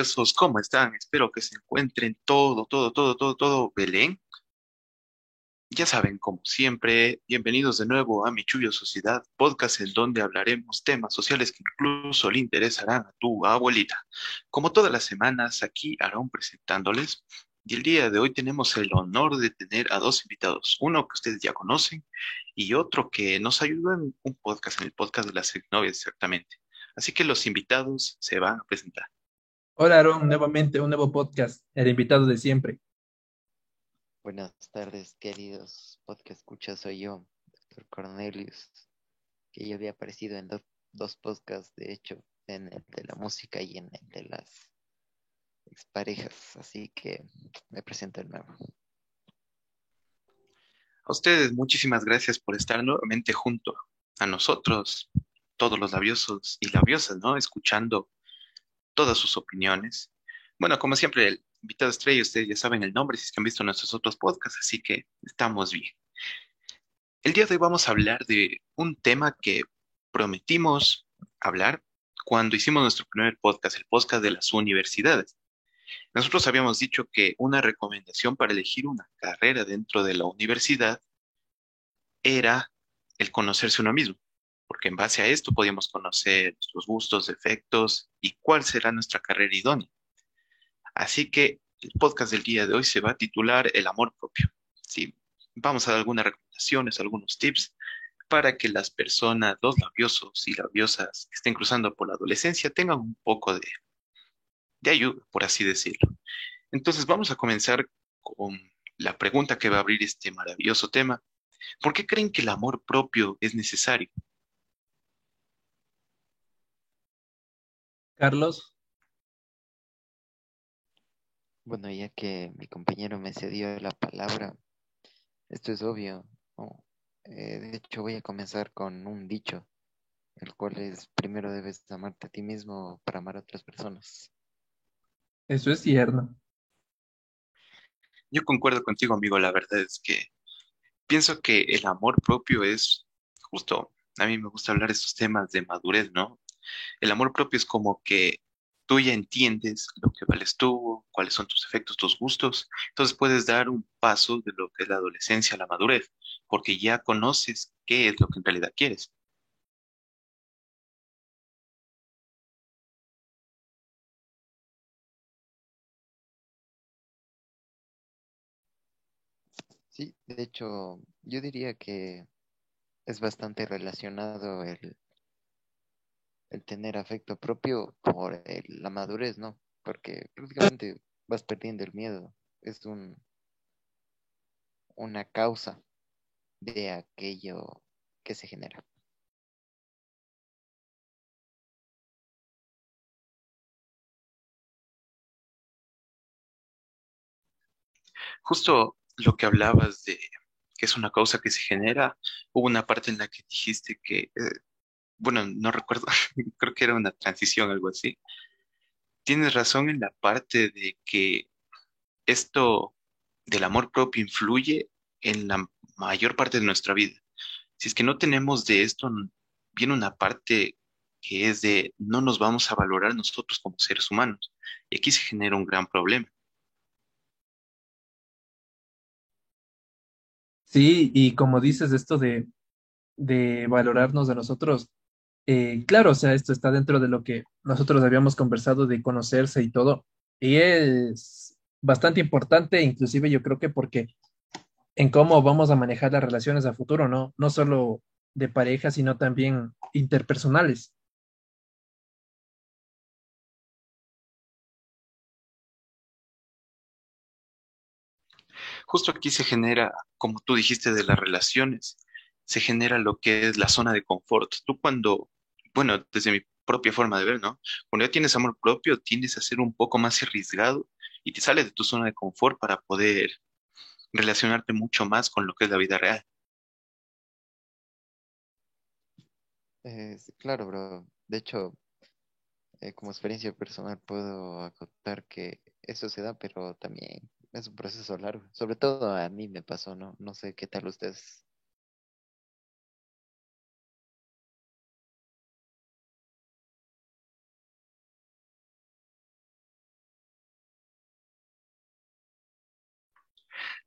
labiosos, ¿cómo están? Espero que se encuentren todo, todo, todo, todo, todo Belén. Ya saben, como siempre, bienvenidos de nuevo a Mi Chullo Sociedad, podcast en donde hablaremos temas sociales que incluso le interesarán a tu abuelita. Como todas las semanas, aquí Aarón presentándoles. Y el día de hoy tenemos el honor de tener a dos invitados, uno que ustedes ya conocen y otro que nos ayudó en un podcast, en el podcast de las novias exactamente. Así que los invitados se van a presentar. Hola, Aaron, nuevamente un nuevo podcast, el invitado de siempre. Buenas tardes, queridos podcast escuchas, soy yo, doctor Cornelius, que ya había aparecido en dos podcasts, de hecho, en el de la música y en el de las exparejas, así que me presento de nuevo. A ustedes, muchísimas gracias por estar nuevamente junto a nosotros todos los labiosos y labiosas, ¿no? Escuchando todas sus opiniones. Bueno, como siempre, el invitado estrella, ustedes ya saben el nombre si es que han visto nuestros otros podcasts, así que estamos bien. El día de hoy vamos a hablar de un tema que prometimos hablar cuando hicimos nuestro primer podcast, el podcast de las universidades. Nosotros habíamos dicho que una recomendación para elegir una carrera dentro de la universidad era el conocerse uno mismo porque en base a esto podíamos conocer nuestros gustos, defectos y cuál será nuestra carrera idónea. Así que el podcast del día de hoy se va a titular El amor propio. Sí, vamos a dar algunas recomendaciones, algunos tips para que las personas, los labiosos y labiosas que estén cruzando por la adolescencia tengan un poco de, de ayuda, por así decirlo. Entonces vamos a comenzar con la pregunta que va a abrir este maravilloso tema. ¿Por qué creen que el amor propio es necesario? Carlos. Bueno, ya que mi compañero me cedió la palabra, esto es obvio. Eh, de hecho, voy a comenzar con un dicho, el cual es, primero debes amarte a ti mismo para amar a otras personas. Eso es cierto. Yo concuerdo contigo, amigo. La verdad es que pienso que el amor propio es justo, a mí me gusta hablar de estos temas de madurez, ¿no? El amor propio es como que tú ya entiendes lo que vales tú, cuáles son tus efectos, tus gustos, entonces puedes dar un paso de lo que es la adolescencia a la madurez, porque ya conoces qué es lo que en realidad quieres. Sí, de hecho, yo diría que es bastante relacionado el, el tener afecto propio por la madurez, ¿no? Porque prácticamente vas perdiendo el miedo. Es un una causa de aquello que se genera. Justo lo que hablabas de que es una causa que se genera, hubo una parte en la que dijiste que eh, bueno, no recuerdo, creo que era una transición, algo así. Tienes razón en la parte de que esto del amor propio influye en la mayor parte de nuestra vida. Si es que no tenemos de esto, viene una parte que es de no nos vamos a valorar nosotros como seres humanos. Y aquí se genera un gran problema. Sí, y como dices esto de, de valorarnos de nosotros, eh, claro, o sea, esto está dentro de lo que nosotros habíamos conversado de conocerse y todo, y es bastante importante, inclusive yo creo que porque en cómo vamos a manejar las relaciones a futuro, ¿no? No solo de pareja, sino también interpersonales. Justo aquí se genera, como tú dijiste, de las relaciones, se genera lo que es la zona de confort. Tú cuando, bueno, desde mi propia forma de ver, ¿no? Cuando ya tienes amor propio, tienes a ser un poco más arriesgado y te sales de tu zona de confort para poder relacionarte mucho más con lo que es la vida real. Eh, claro, bro. De hecho, eh, como experiencia personal puedo acotar que eso se da, pero también es un proceso largo. Sobre todo a mí me pasó, ¿no? No sé qué tal ustedes.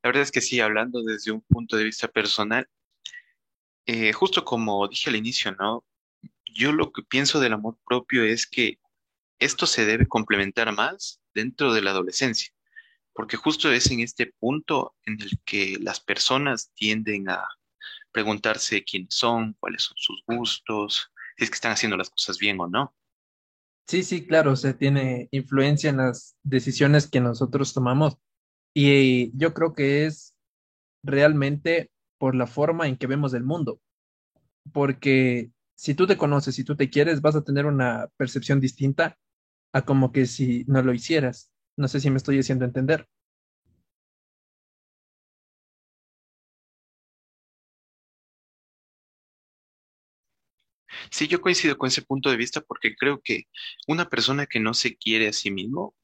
La verdad es que sí, hablando desde un punto de vista personal, eh, justo como dije al inicio, ¿no? Yo lo que pienso del amor propio es que esto se debe complementar más dentro de la adolescencia, porque justo es en este punto en el que las personas tienden a preguntarse quiénes son, cuáles son sus gustos, si es que están haciendo las cosas bien o no. Sí, sí, claro, o tiene influencia en las decisiones que nosotros tomamos. Y yo creo que es realmente por la forma en que vemos el mundo. Porque si tú te conoces, si tú te quieres, vas a tener una percepción distinta a como que si no lo hicieras. No sé si me estoy haciendo entender. Sí, yo coincido con ese punto de vista porque creo que una persona que no se quiere a sí mismo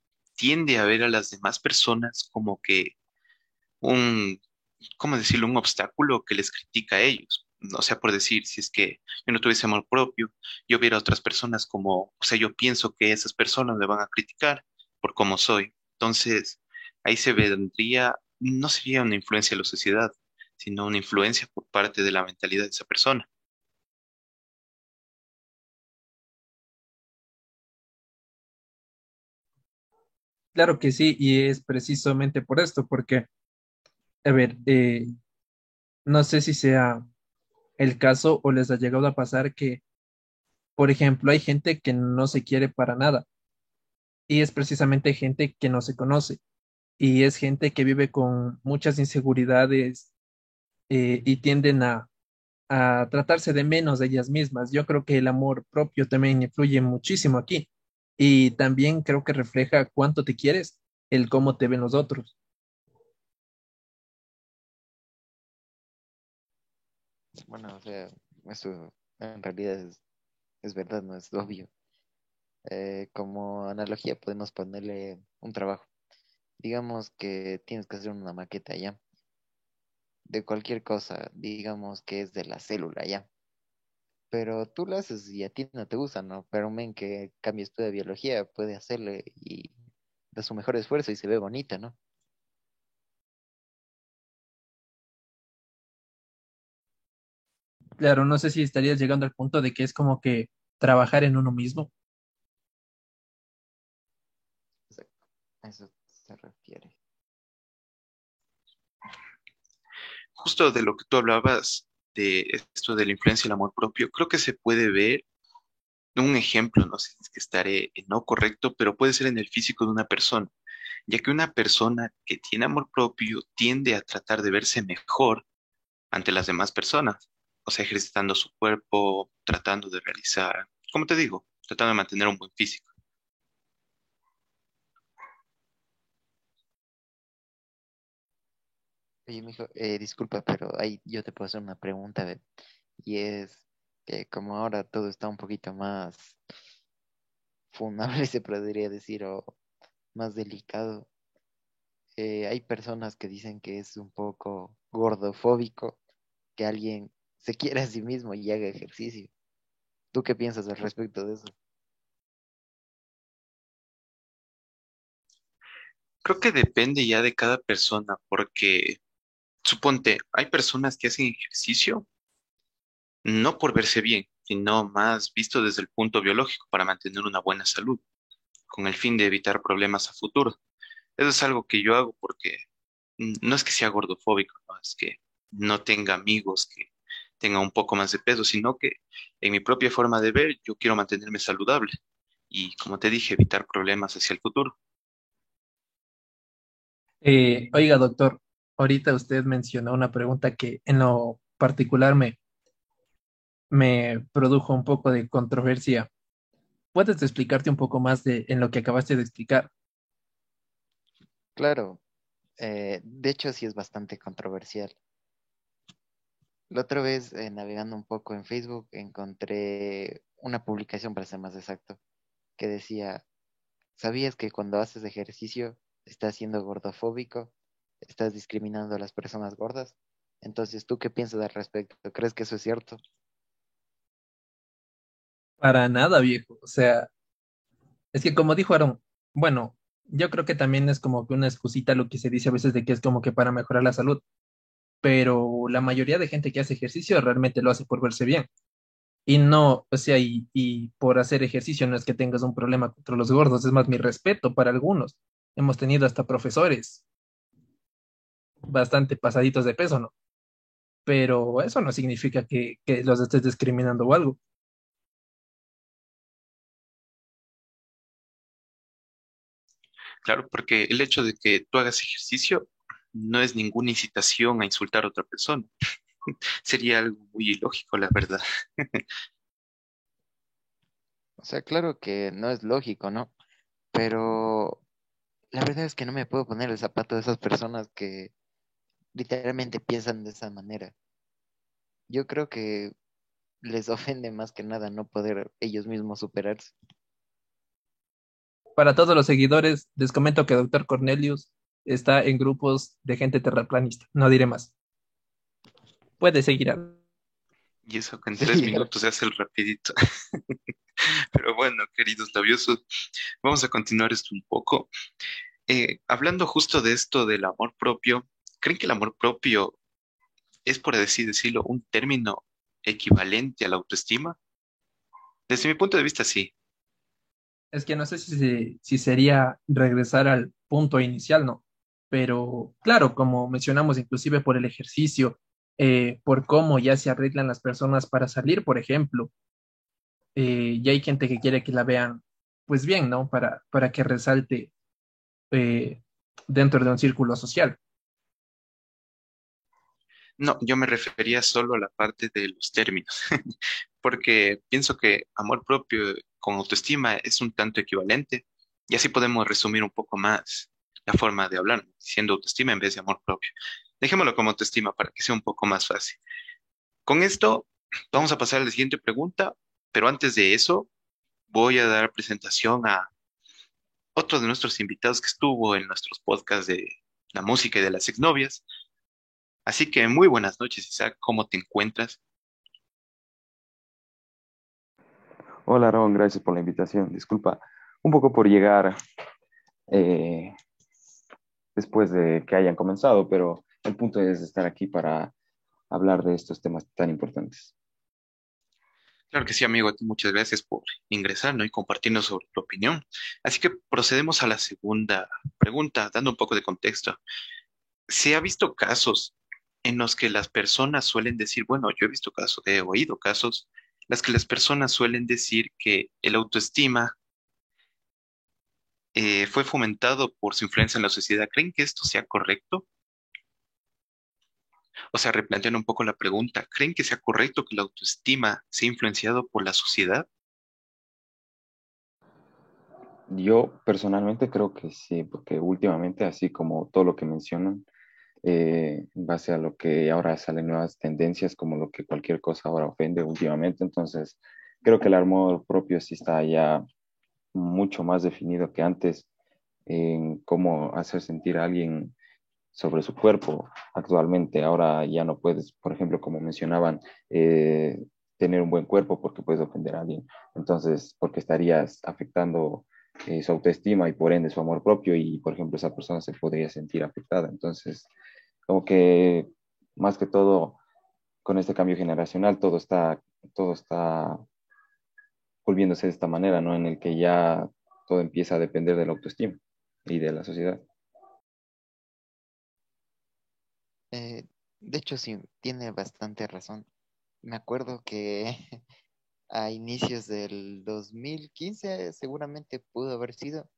tiende a ver a las demás personas como que un, ¿cómo decirlo?, un obstáculo que les critica a ellos. O sea, por decir, si es que yo no tuviese amor propio, yo viera a otras personas como, o sea, yo pienso que esas personas me van a criticar por cómo soy. Entonces, ahí se vendría, no sería una influencia de la sociedad, sino una influencia por parte de la mentalidad de esa persona. Claro que sí, y es precisamente por esto, porque, a ver, eh, no sé si sea el caso o les ha llegado a pasar que, por ejemplo, hay gente que no se quiere para nada y es precisamente gente que no se conoce y es gente que vive con muchas inseguridades eh, y tienden a, a tratarse de menos de ellas mismas. Yo creo que el amor propio también influye muchísimo aquí y también creo que refleja cuánto te quieres, el cómo te ven los otros. Bueno, o sea, eso en realidad es, es verdad, no es obvio. Eh, como analogía podemos ponerle un trabajo. Digamos que tienes que hacer una maqueta ya, de cualquier cosa, digamos que es de la célula ya. Pero tú lo haces y a ti no te gusta, ¿no? Pero un men que cambia esto de biología puede hacerle y da su mejor esfuerzo y se ve bonita, ¿no? Claro, no sé si estarías llegando al punto de que es como que trabajar en uno mismo. Exacto. A eso se refiere. Justo de lo que tú hablabas, de esto de la influencia del amor propio, creo que se puede ver un ejemplo, no sé si es que estaré no correcto, pero puede ser en el físico de una persona, ya que una persona que tiene amor propio tiende a tratar de verse mejor ante las demás personas o sea, ejercitando su cuerpo, tratando de realizar, como te digo, tratando de mantener un buen físico. Oye, eh, disculpa, pero ahí yo te puedo hacer una pregunta, y es que como ahora todo está un poquito más funable, se podría decir, o más delicado, eh, hay personas que dicen que es un poco gordofóbico que alguien se quiere a sí mismo y haga ejercicio. ¿Tú qué piensas al respecto de eso? Creo que depende ya de cada persona, porque suponte, hay personas que hacen ejercicio no por verse bien, sino más visto desde el punto biológico para mantener una buena salud, con el fin de evitar problemas a futuro. Eso es algo que yo hago porque no es que sea gordofóbico, no es que no tenga amigos que tenga un poco más de peso, sino que en mi propia forma de ver yo quiero mantenerme saludable y, como te dije, evitar problemas hacia el futuro. Eh, oiga, doctor, ahorita usted mencionó una pregunta que en lo particular me, me produjo un poco de controversia. ¿Puedes explicarte un poco más de en lo que acabaste de explicar? Claro, eh, de hecho sí es bastante controversial. La otra vez, eh, navegando un poco en Facebook, encontré una publicación, para ser más exacto, que decía, ¿sabías que cuando haces ejercicio estás siendo gordofóbico? ¿Estás discriminando a las personas gordas? Entonces, ¿tú qué piensas al respecto? ¿Crees que eso es cierto? Para nada, viejo. O sea, es que como dijo Aaron, bueno, yo creo que también es como que una excusita lo que se dice a veces de que es como que para mejorar la salud, pero la mayoría de gente que hace ejercicio realmente lo hace por verse bien. Y no, o sea, y, y por hacer ejercicio no es que tengas un problema contra los gordos, es más mi respeto para algunos. Hemos tenido hasta profesores bastante pasaditos de peso, ¿no? Pero eso no significa que, que los estés discriminando o algo. Claro, porque el hecho de que tú hagas ejercicio no es ninguna incitación a insultar a otra persona. Sería algo muy ilógico, la verdad. O sea, claro que no es lógico, ¿no? Pero la verdad es que no me puedo poner el zapato de esas personas que literalmente piensan de esa manera. Yo creo que les ofende más que nada no poder ellos mismos superarse. Para todos los seguidores, les comento que Dr. Cornelius está en grupos de gente terraplanista. No diré más. Puede seguir. Y eso que en tres minutos se hace el rapidito. Pero bueno, queridos labiosos, vamos a continuar esto un poco. Eh, hablando justo de esto del amor propio, ¿creen que el amor propio es, por así decirlo, un término equivalente a la autoestima? Desde mi punto de vista, sí. Es que no sé si, si sería regresar al punto inicial, ¿no? Pero claro, como mencionamos, inclusive por el ejercicio, eh, por cómo ya se arreglan las personas para salir, por ejemplo, eh, y hay gente que quiere que la vean, pues bien, ¿no? Para, para que resalte eh, dentro de un círculo social. No, yo me refería solo a la parte de los términos, porque pienso que amor propio con autoestima es un tanto equivalente y así podemos resumir un poco más la forma de hablar, diciendo autoestima en vez de amor propio. Dejémoslo como autoestima para que sea un poco más fácil. Con esto vamos a pasar a la siguiente pregunta, pero antes de eso voy a dar presentación a otro de nuestros invitados que estuvo en nuestros podcasts de la música y de las exnovias. Así que muy buenas noches, Isaac, ¿cómo te encuentras? Hola, Aaron, gracias por la invitación. Disculpa un poco por llegar eh, después de que hayan comenzado, pero el punto es estar aquí para hablar de estos temas tan importantes. Claro que sí, amigo. Muchas gracias por ingresar ¿no? y compartirnos sobre tu opinión. Así que procedemos a la segunda pregunta, dando un poco de contexto. ¿Se ha visto casos en los que las personas suelen decir, bueno, yo he visto casos, he oído casos, las que las personas suelen decir que el autoestima eh, fue fomentado por su influencia en la sociedad. ¿Creen que esto sea correcto? O sea, replantean un poco la pregunta, ¿creen que sea correcto que la autoestima sea influenciado por la sociedad? Yo personalmente creo que sí, porque últimamente, así como todo lo que mencionan, eh, en base a lo que ahora salen nuevas tendencias, como lo que cualquier cosa ahora ofende últimamente, entonces creo que el amor propio sí está ya mucho más definido que antes en cómo hacer sentir a alguien sobre su cuerpo actualmente. Ahora ya no puedes, por ejemplo, como mencionaban, eh, tener un buen cuerpo porque puedes ofender a alguien. Entonces, porque estarías afectando eh, su autoestima y por ende su amor propio y, por ejemplo, esa persona se podría sentir afectada. Entonces, como que más que todo, con este cambio generacional, todo está, todo está volviéndose de esta manera, ¿no? En el que ya todo empieza a depender de la autoestima y de la sociedad. Eh, de hecho, sí, tiene bastante razón. Me acuerdo que a inicios del 2015, seguramente pudo haber sido,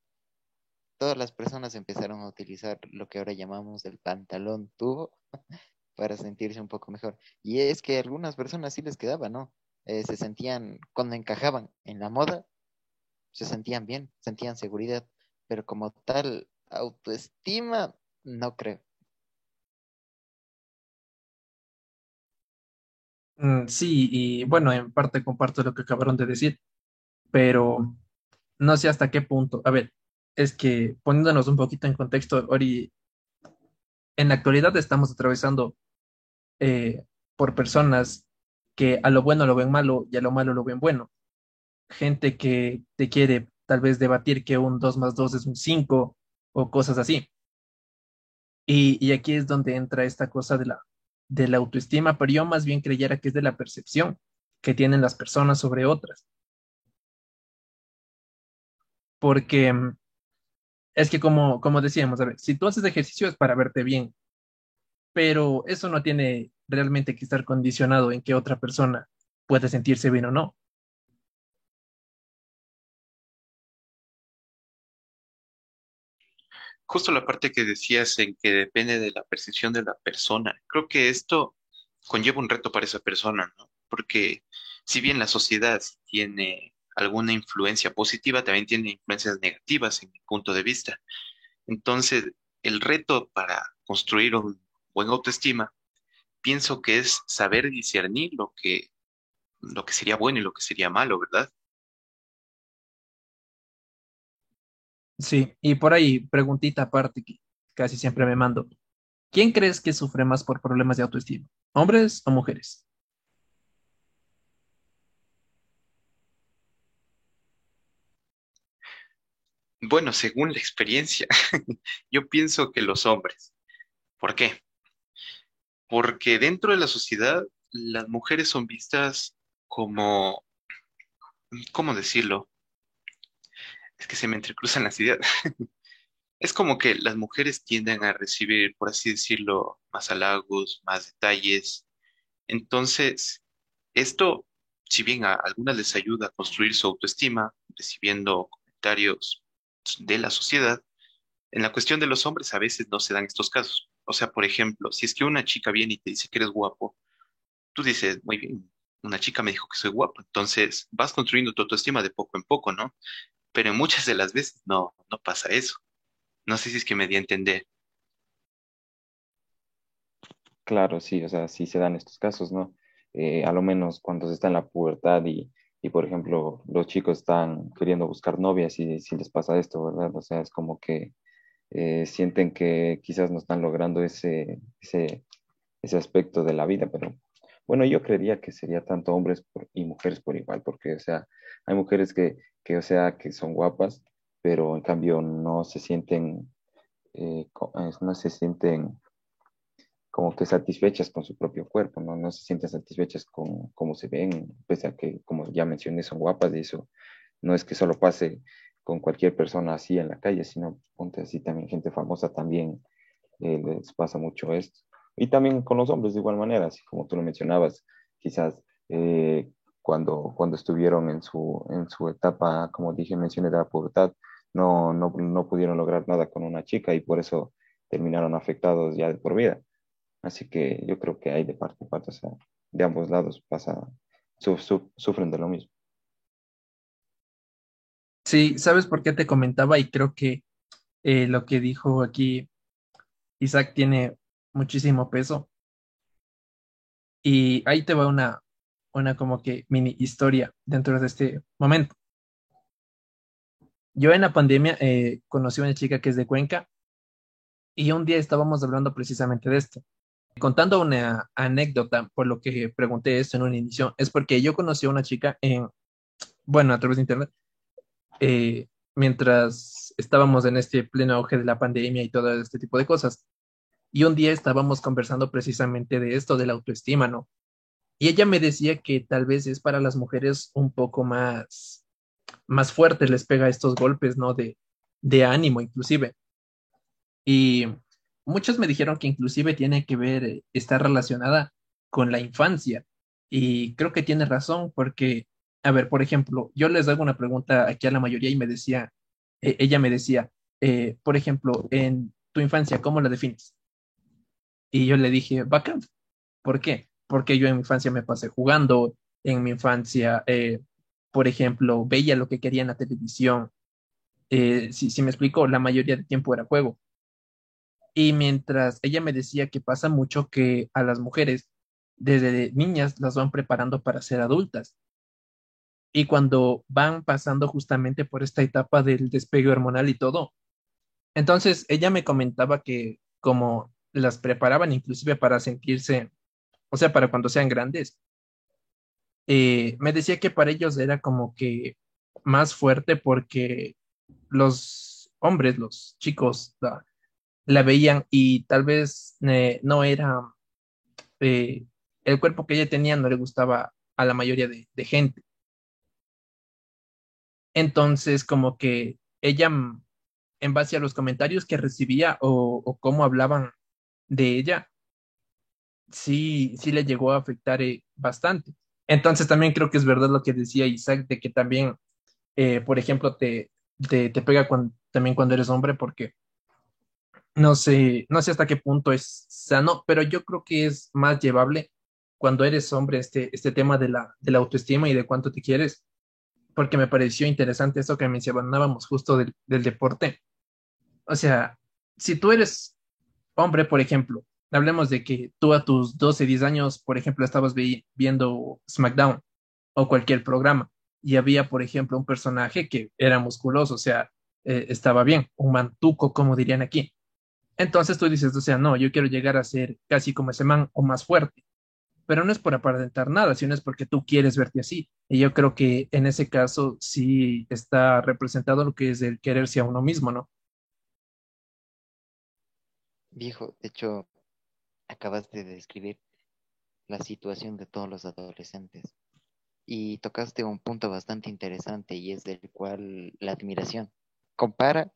todas las personas empezaron a utilizar lo que ahora llamamos el pantalón tubo para sentirse un poco mejor. Y es que a algunas personas sí les quedaba, ¿no? Eh, se sentían, cuando encajaban en la moda, se sentían bien, sentían seguridad, pero como tal, autoestima, no creo. Mm, sí, y bueno, en parte comparto lo que acabaron de decir, pero no sé hasta qué punto. A ver, es que poniéndonos un poquito en contexto, Ori, en la actualidad estamos atravesando eh, por personas que a lo bueno lo ven malo y a lo malo lo ven bueno. Gente que te quiere tal vez debatir que un 2 más 2 es un 5 o cosas así. Y, y aquí es donde entra esta cosa de la, de la autoestima, pero yo más bien creyera que es de la percepción que tienen las personas sobre otras. Porque mm, es que como, como decíamos, a ver, si tú haces ejercicio es para verte bien, pero eso no tiene realmente que estar condicionado en que otra persona puede sentirse bien o no. Justo la parte que decías en que depende de la percepción de la persona. Creo que esto conlleva un reto para esa persona, ¿no? Porque si bien la sociedad tiene alguna influencia positiva, también tiene influencias negativas en mi punto de vista. Entonces, el reto para construir un buen autoestima, pienso que es saber discernir lo que, lo que sería bueno y lo que sería malo, ¿verdad? Sí, y por ahí, preguntita aparte que casi siempre me mando. ¿Quién crees que sufre más por problemas de autoestima? ¿Hombres o mujeres? Bueno, según la experiencia, yo pienso que los hombres. ¿Por qué? Porque dentro de la sociedad las mujeres son vistas como, ¿cómo decirlo? Es que se me entrecruzan las ideas. Es como que las mujeres tienden a recibir, por así decirlo, más halagos, más detalles. Entonces, esto, si bien a algunas les ayuda a construir su autoestima, recibiendo comentarios de la sociedad, en la cuestión de los hombres a veces no se dan estos casos. O sea, por ejemplo, si es que una chica viene y te dice que eres guapo, tú dices, muy bien, una chica me dijo que soy guapo, entonces vas construyendo tu autoestima de poco en poco, ¿no? Pero muchas de las veces no, no pasa eso. No sé si es que me di a entender. Claro, sí, o sea, sí se dan estos casos, ¿no? Eh, a lo menos cuando se está en la pubertad y, y, por ejemplo, los chicos están queriendo buscar novias y si les pasa esto, ¿verdad? O sea, es como que eh, sienten que quizás no están logrando ese, ese, ese aspecto de la vida, pero bueno, yo creería que sería tanto hombres y mujeres por igual, porque, o sea, hay mujeres que, que, o sea, que son guapas, pero en cambio no se sienten, eh, no se sienten como que satisfechas con su propio cuerpo, ¿no? No se sienten satisfechas con cómo se ven, pese a que, como ya mencioné, son guapas y eso no es que solo pase con cualquier persona así en la calle, sino ponte así también gente famosa también eh, les pasa mucho esto. Y también con los hombres de igual manera, así como tú lo mencionabas, quizás eh, cuando, cuando estuvieron en su, en su etapa, como dije, mencioné de la pubertad, no, no, no pudieron lograr nada con una chica y por eso terminaron afectados ya de por vida. Así que yo creo que hay de parte y parte, o sea, de ambos lados pasa, sufren de lo mismo. Sí, ¿sabes por qué te comentaba? Y creo que eh, lo que dijo aquí Isaac tiene muchísimo peso. Y ahí te va una, una como que mini historia dentro de este momento. Yo en la pandemia eh, conocí a una chica que es de Cuenca y un día estábamos hablando precisamente de esto. Contando una anécdota, por lo que pregunté esto en un inicio, es porque yo conocí a una chica en, bueno, a través de internet, eh, mientras estábamos en este pleno auge de la pandemia y todo este tipo de cosas. Y un día estábamos conversando precisamente de esto, de la autoestima, ¿no? Y ella me decía que tal vez es para las mujeres un poco más, más fuerte, les pega estos golpes, ¿no? De, de ánimo, inclusive. Y muchos me dijeron que inclusive tiene que ver, eh, está relacionada con la infancia. Y creo que tiene razón, porque a ver, por ejemplo, yo les hago una pregunta aquí a la mayoría y me decía, e, ella me decía, eh, por ejemplo, en tu infancia, ¿cómo la defines? Y yo le dije, bacán. ¿Por qué? Porque yo en mi infancia me pasé jugando, en mi infancia, eh, por ejemplo, veía lo que quería en la televisión. Si, si me explico, la mayoría del tiempo era juego. Y mientras ella me decía que pasa mucho que a las mujeres, desde niñas, las van preparando para ser adultas y cuando van pasando justamente por esta etapa del despegue hormonal y todo. Entonces, ella me comentaba que como las preparaban inclusive para sentirse, o sea, para cuando sean grandes, eh, me decía que para ellos era como que más fuerte porque los hombres, los chicos, la, veían y tal vez eh, no era, eh, el cuerpo que ella tenía no le gustaba a la mayoría de, gente. Entonces, como que ella, en base a los comentarios que recibía o, cómo hablaban de ella, sí, sí le llegó a afectar eh, bastante. Entonces también creo que es verdad lo que decía Isaac, de que también, por ejemplo, te, te, pega también cuando eres hombre, porque no sé, no sé hasta qué punto es sano, pero yo creo que es más llevable cuando eres hombre este, este tema de la, de la autoestima y de cuánto te quieres, porque me pareció interesante eso que mencionábamos justo del, del deporte. O sea, si tú eres hombre, por ejemplo, hablemos de que tú a tus 12, 10 años, por ejemplo, estabas viendo SmackDown o cualquier programa y había, por ejemplo, un personaje que era musculoso, o sea, eh, estaba bien, un mantuco, como dirían aquí. Entonces tú dices, o sea, no, yo quiero llegar a ser casi como ese man o más fuerte. Pero no es por aparentar nada, sino es porque tú quieres verte así. Y yo creo que en ese caso sí está representado lo que es el quererse a uno mismo, ¿no? Viejo, de hecho, acabas de describir la situación de todos los adolescentes y tocaste un punto bastante interesante y es del cual la admiración. Compara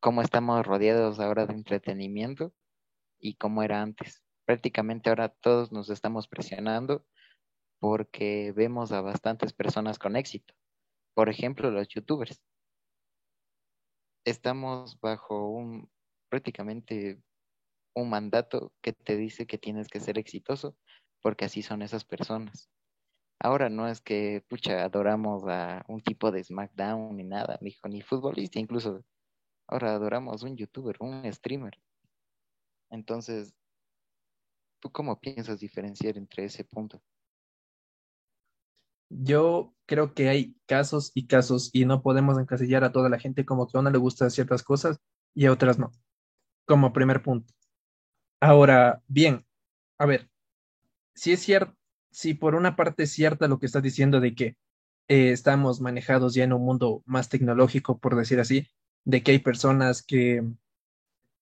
cómo estamos rodeados ahora de entretenimiento y cómo era antes. Prácticamente ahora todos nos estamos presionando porque vemos a bastantes personas con éxito. Por ejemplo, los youtubers. Estamos bajo un prácticamente un mandato que te dice que tienes que ser exitoso, porque así son esas personas. Ahora no es que, pucha, adoramos a un tipo de SmackDown ni nada, ni, ni futbolista, incluso ahora adoramos un youtuber, un streamer. Entonces, ¿tú cómo piensas diferenciar entre ese punto? Yo creo que hay casos y casos y no podemos encasillar a toda la gente como que a una le gustan ciertas cosas y a otras no. Como primer punto. Ahora, bien, a ver, si es cierto, si por una parte es cierta lo que estás diciendo de que eh, estamos manejados ya en un mundo más tecnológico, por decir así, de que hay personas que,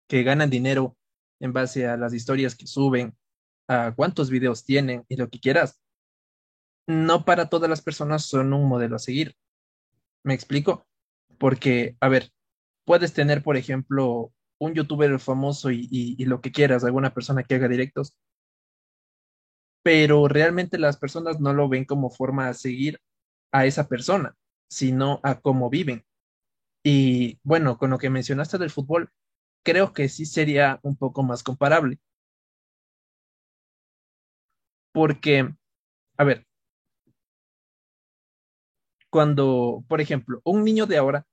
que ganan dinero en base a las historias que suben, a cuántos videos tienen y lo que quieras. No para todas las personas son un modelo a seguir. ¿Me explico? Porque, a ver, puedes tener, por ejemplo, un youtuber famoso y, lo que quieras, alguna persona que haga directos, pero realmente las personas no lo ven como forma de seguir a esa persona, sino a cómo viven. Y bueno, con lo que mencionaste del fútbol, creo que sí sería un poco más comparable. Porque, a ver, cuando, por ejemplo, un niño de ahora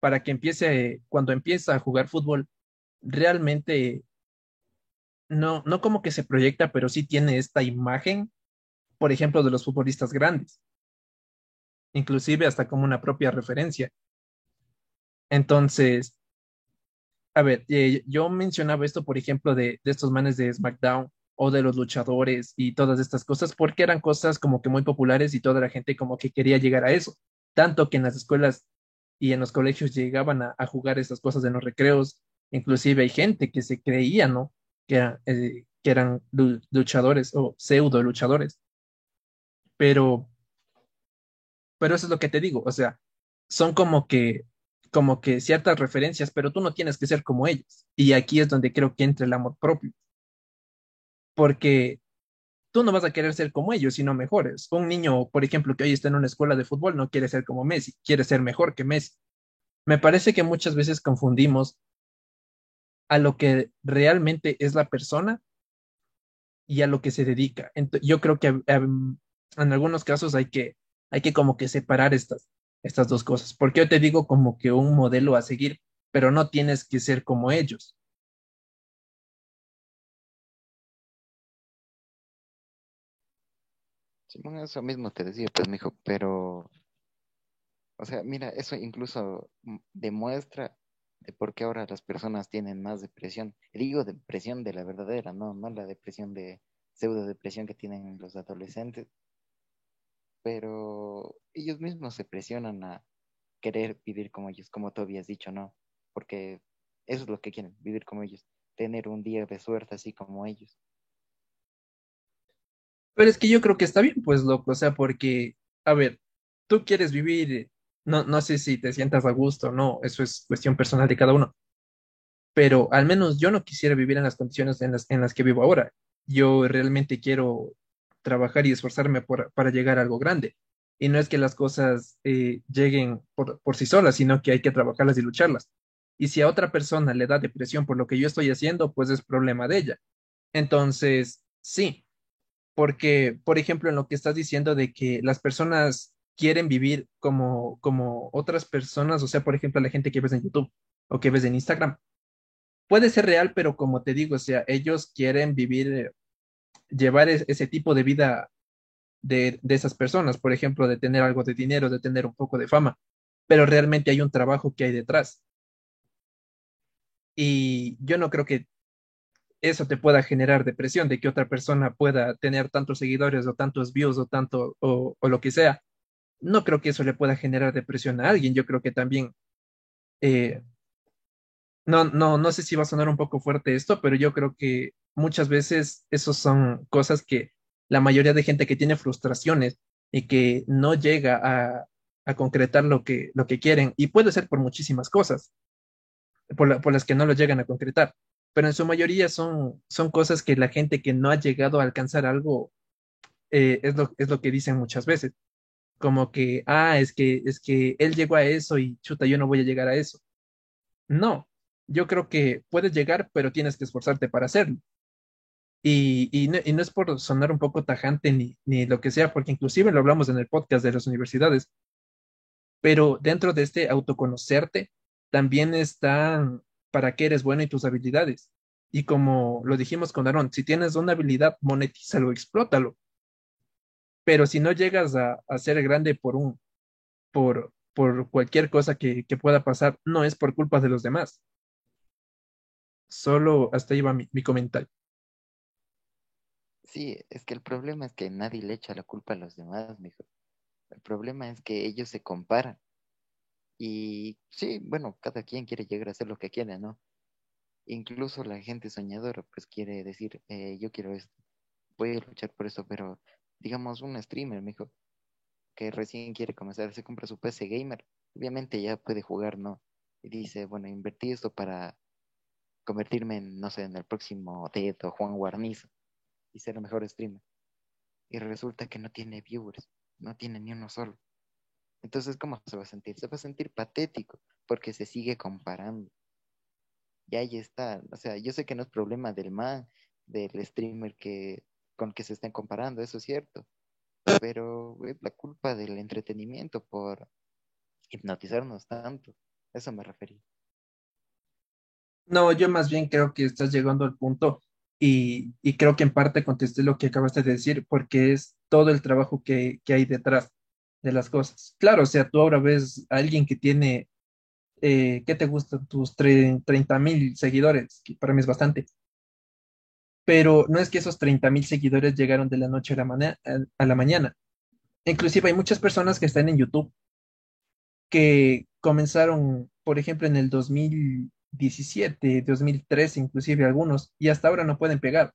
para que empiece, cuando empieza a jugar fútbol, realmente no, no como que se proyecta, pero sí tiene esta imagen, por ejemplo, de los futbolistas grandes, inclusive hasta como una propia referencia. Entonces, a ver, eh, yo mencionaba esto, por ejemplo, de, de estos manes de SmackDown o de los luchadores y todas estas cosas, porque eran cosas como que muy populares y toda la gente como que quería llegar a eso. Tanto que en las escuelas y en los colegios llegaban a, jugar esas cosas en los recreos. Inclusive hay gente que se creía, ¿no? Que, eh, que eran luchadores o pseudo luchadores. Pero, pero eso es lo que te digo, o sea, son como que, como que ciertas referencias, pero tú no tienes que ser como ellos. Y aquí es donde creo que entra el amor propio. Porque tú no vas a querer ser como ellos, sino mejores. Un niño, por ejemplo, que hoy está en una escuela de fútbol, no quiere ser como Messi, quiere ser mejor que Messi. Me parece que muchas veces confundimos a lo que realmente es la persona y a lo que se dedica. yo creo que en algunos casos hay que, hay que como que separar estas, estas dos cosas, porque yo te digo como que un modelo a seguir, pero no tienes que ser como ellos. Simón, eso mismo te decía, pues, mijo, pero, o sea, mira, eso incluso demuestra de por qué ahora las personas tienen más depresión. Digo depresión de la verdadera, no, no la depresión de pseudo depresión que tienen los adolescentes. Pero ellos mismos se presionan a querer vivir como ellos, como tú habías dicho, ¿no? Porque eso es lo que quieren, vivir como ellos, tener un día de suerte así como ellos. Pero es que yo creo que está bien, pues, loco, o sea, porque, a ver, tú quieres vivir, no, no sé si te sientas a gusto o no, eso es cuestión personal de cada uno, pero al menos yo no quisiera vivir en las condiciones en las, en las que vivo ahora. Yo realmente quiero trabajar y esforzarme para llegar a algo grande. Y no es que las cosas eh, lleguen por, por sí solas, sino que hay que trabajarlas y lucharlas. Y si a otra persona le da depresión por lo que yo estoy haciendo, pues es problema de ella. Entonces, sí, porque, por ejemplo, en lo que estás diciendo de que las personas quieren vivir como, como otras personas, o sea, por ejemplo, la gente que ves en YouTube o que ves en Instagram, puede ser real, pero como te digo, o sea, ellos quieren vivir, llevar ese tipo de vida de, de esas personas, por ejemplo, de tener algo de dinero, de tener un poco de fama, pero realmente hay un trabajo que hay detrás. Y yo no creo que eso te pueda generar depresión, de que otra persona pueda tener tantos seguidores o tantos views o tanto o, lo que sea. No creo que eso le pueda generar depresión a alguien. Yo creo que también, eh, no, no, no sé si va a sonar un poco fuerte esto, pero yo creo que muchas veces esos son cosas que la mayoría de gente que tiene frustraciones y que no llega a, concretar lo que, lo que quieren, y puede ser por muchísimas cosas, por, por las que no lo llegan a concretar pero en su mayoría son, son cosas que la gente que no ha llegado a alcanzar algo eh, es, lo, es lo que dicen muchas veces. Como que, ah, es que, es que él llegó a eso y chuta, yo no voy a llegar a eso. No, yo creo que puedes llegar, pero tienes que esforzarte para hacerlo. Y, y, no, y no es por sonar un poco tajante ni, ni lo que sea, porque inclusive lo hablamos en el podcast de las universidades, pero dentro de este autoconocerte también están para qué eres bueno y tus habilidades. Y como lo dijimos con Aaron, si tienes una habilidad, monetízalo, explótalo. Pero si no llegas a, ser grande por un, por, por cualquier cosa que, pueda pasar, no es por culpa de los demás. Solo hasta ahí va mi, mi comentario. Sí, es que el problema es que nadie le echa la culpa a los demás, mijo. El problema es que ellos se comparan. Y sí, bueno, cada quien quiere llegar a hacer lo que quiere, ¿no? Incluso la gente soñadora, pues quiere decir, eh, yo quiero esto, voy a luchar por eso, pero digamos un streamer, mijo, que recién quiere comenzar, se compra su PC gamer, obviamente ya puede jugar, ¿no? Y dice, bueno, invertí esto para convertirme en, no sé, en el próximo Ted o Juan Guarnizo y ser el mejor streamer. Y resulta que no tiene viewers, no tiene ni uno solo. Entonces, ¿cómo se va a sentir? Se va a sentir patético porque se sigue comparando. Y ahí está. O sea, yo sé que no es problema del man, del streamer que, con que se estén comparando, eso es cierto. Pero es la culpa del entretenimiento por hipnotizarnos tanto. Eso me refería. No, yo más bien creo que estás llegando al punto y, creo que en parte contesté lo que acabaste de decir porque es todo el trabajo que, que hay detrás de las cosas. Claro, o sea, tú ahora ves a alguien que tiene, eh, ¿qué te gusta? Tus 30 mil seguidores, que para mí es bastante. Pero no es que esos 30 mil seguidores llegaron de la noche a la, a la mañana. Inclusive hay muchas personas que están en YouTube que comenzaron, por ejemplo, en el 2017, 2013, inclusive algunos, y hasta ahora no pueden pegar.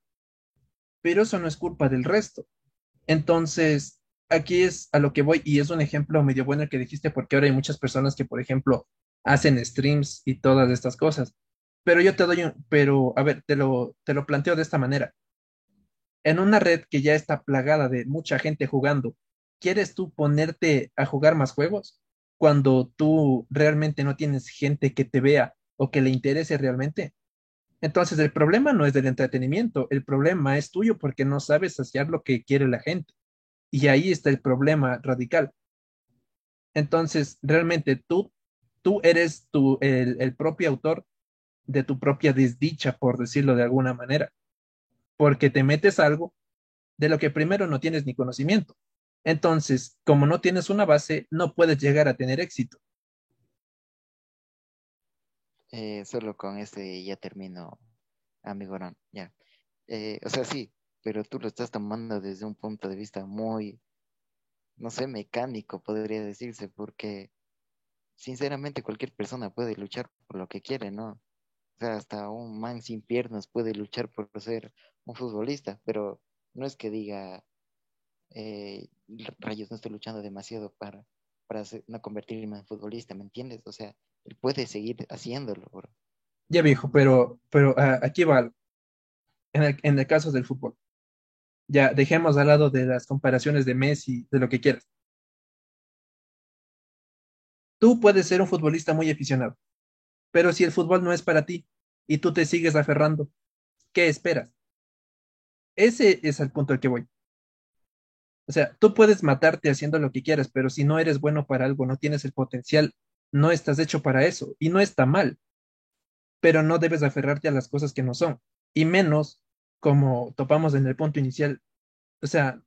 Pero eso no es culpa del resto. Entonces, aquí es a lo que voy y es un ejemplo medio bueno el que dijiste porque ahora hay muchas personas que, por ejemplo, hacen streams y todas estas cosas. Pero yo te doy un, pero a ver, te lo, te lo planteo de esta manera. En una red que ya está plagada de mucha gente jugando, ¿quieres tú ponerte a jugar más juegos cuando tú realmente no tienes gente que te vea o que le interese realmente? Entonces el problema no es del entretenimiento, el problema es tuyo porque no sabes saciar lo que quiere la gente. Y ahí está el problema radical. Entonces, realmente tú, tú eres tu, el, el propio autor de tu propia desdicha, por decirlo de alguna manera, porque te metes algo de lo que primero no tienes ni conocimiento. Entonces, como no tienes una base, no puedes llegar a tener éxito. Eh, solo con este ya termino, amigo Ya. Eh, o sea, sí, pero tú lo estás tomando desde un punto de vista muy, no sé, mecánico, podría decirse, porque sinceramente cualquier persona puede luchar por lo que quiere, ¿no? O sea, hasta un man sin piernas puede luchar por ser un futbolista, pero no es que diga, eh, rayos, no estoy luchando demasiado para, para no convertirme en futbolista, ¿me entiendes? O sea, puede seguir haciéndolo, bro. Ya viejo, pero, pero ah, aquí va En el, en el caso del fútbol. Ya, dejemos al lado de las comparaciones de Messi, de lo que quieras. Tú puedes ser un futbolista muy aficionado, pero si el fútbol no es para ti y tú te sigues aferrando, ¿qué esperas? Ese es el punto al que voy. O sea, tú puedes matarte haciendo lo que quieras, pero si no eres bueno para algo, no tienes el potencial, no estás hecho para eso y no está mal. Pero no debes aferrarte a las cosas que no son, y menos como topamos en el punto inicial. O sea,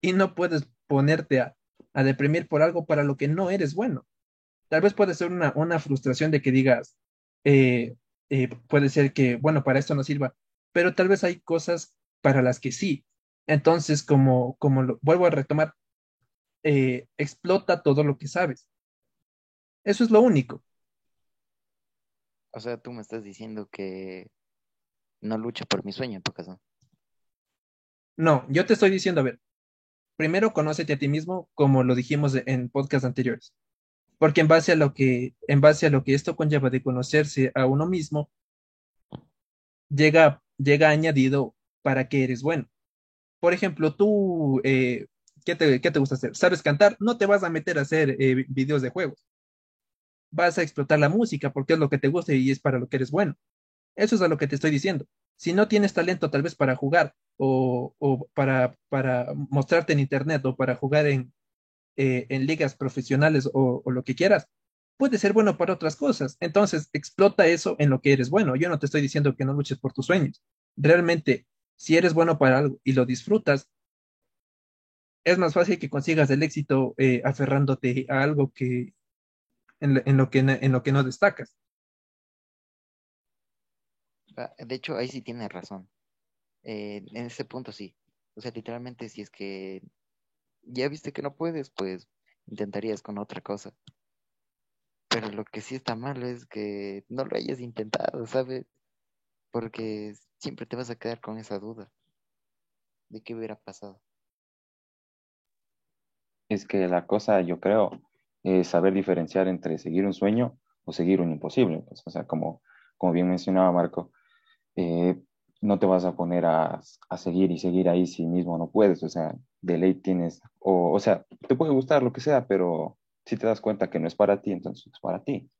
y no puedes ponerte a, deprimir por algo para lo que no eres bueno. Tal vez puede ser una, una frustración de que digas, eh, eh, puede ser que, bueno, para esto no sirva, pero tal vez hay cosas para las que sí. Entonces, como, como vuelvo a retomar, eh, explota todo lo que sabes. Eso es lo único. O sea, tú me estás diciendo que no lucha por mi sueño en tu caso. No, yo te estoy diciendo, a ver, primero conócete a ti mismo, como lo dijimos en podcast anteriores. Porque en base a lo que, en base a lo que esto conlleva de conocerse a uno mismo, llega, llega añadido para que eres bueno. Por ejemplo, tú, eh, ¿qué, te, ¿qué, te, gusta hacer? ¿Sabes cantar? No te vas a meter a hacer eh, videos de juegos. Vas a explotar la música porque es lo que te gusta y es para lo que eres bueno. Eso es a lo que te estoy diciendo. Si no tienes talento tal vez para jugar o, o para, para, mostrarte en internet o para jugar en, eh, en ligas profesionales o, lo que quieras, puede ser bueno para otras cosas. Entonces, explota eso en lo que eres bueno. Yo no te estoy diciendo que no luches por tus sueños. Realmente si eres bueno para algo y lo disfrutas, es más fácil que consigas el éxito eh, aferrándote a algo que en, lo que en lo que no destacas. Ah, de hecho, ahí sí tienes razón. Eh, en ese punto sí. O sea, literalmente, si es que ya viste que no puedes, pues intentarías con otra cosa. Pero lo que sí está mal es que no lo hayas intentado, ¿sabes? Porque siempre te vas a quedar con esa duda de qué hubiera pasado. Es que la cosa, yo creo, es saber diferenciar entre seguir un sueño o seguir un imposible. Pues, o sea, como, como bien mencionaba Marco, eh, no te vas a poner a, a, seguir y seguir ahí si mismo no puedes. O sea, de ley tienes, o, o sea, te puede gustar lo que sea, pero si te das cuenta que no es para ti, entonces es para ti.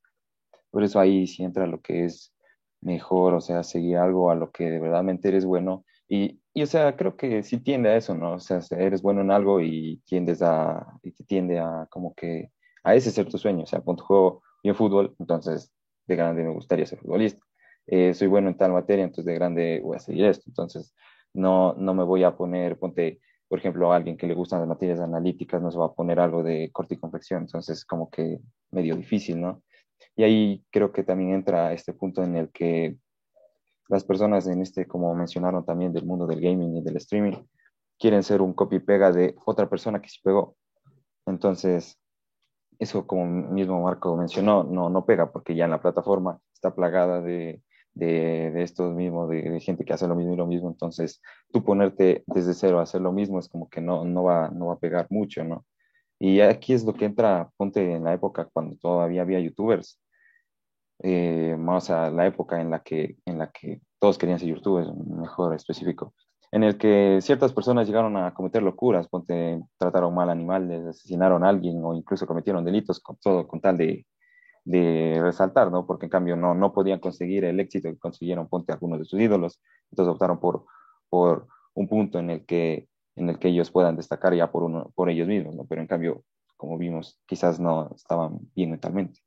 Por eso ahí sí entra lo que es mejor, o sea, seguir algo a lo que de verdad eres bueno. Y, y, o sea, creo que sí tiende a eso, ¿no? O sea, eres bueno en algo y tiendes a, y te tiende a como que a ese ser tu sueño. O sea, cuando juego yo fútbol, entonces de grande me gustaría ser futbolista. Eh, soy bueno en tal materia, entonces de grande voy a seguir esto. Entonces, no, no me voy a poner, ponte, por ejemplo, a alguien que le gustan las materias analíticas, no se va a poner algo de corte y confección. Entonces, como que medio difícil, ¿no? Y ahí creo que también entra este punto en el que las personas en este, como mencionaron también del mundo del gaming y del streaming, quieren ser un copy-pega de otra persona que sí pegó. Entonces, eso como mismo Marco mencionó, no, no pega porque ya en la plataforma está plagada de, de, de estos mismos, de, gente que hace lo mismo y lo mismo. Entonces, tú ponerte desde cero a hacer lo mismo es como que no, no, va, no va a pegar mucho, ¿no? Y aquí es lo que entra, ponte en la época cuando todavía había youtubers, eh, más a la época en la que, en la que todos querían ser youtubers, mejor específico, en el que ciertas personas llegaron a cometer locuras, ponte, trataron mal animales, asesinaron a alguien o incluso cometieron delitos con todo con tal de, de resaltar, ¿no? Porque en cambio no, no podían conseguir el éxito que consiguieron, ponte, algunos de sus ídolos, entonces optaron por, por un punto en el que en el que ellos puedan destacar ya por, uno, por ellos mismos, ¿no? Pero en cambio, como vimos, quizás no estaban bien mentalmente.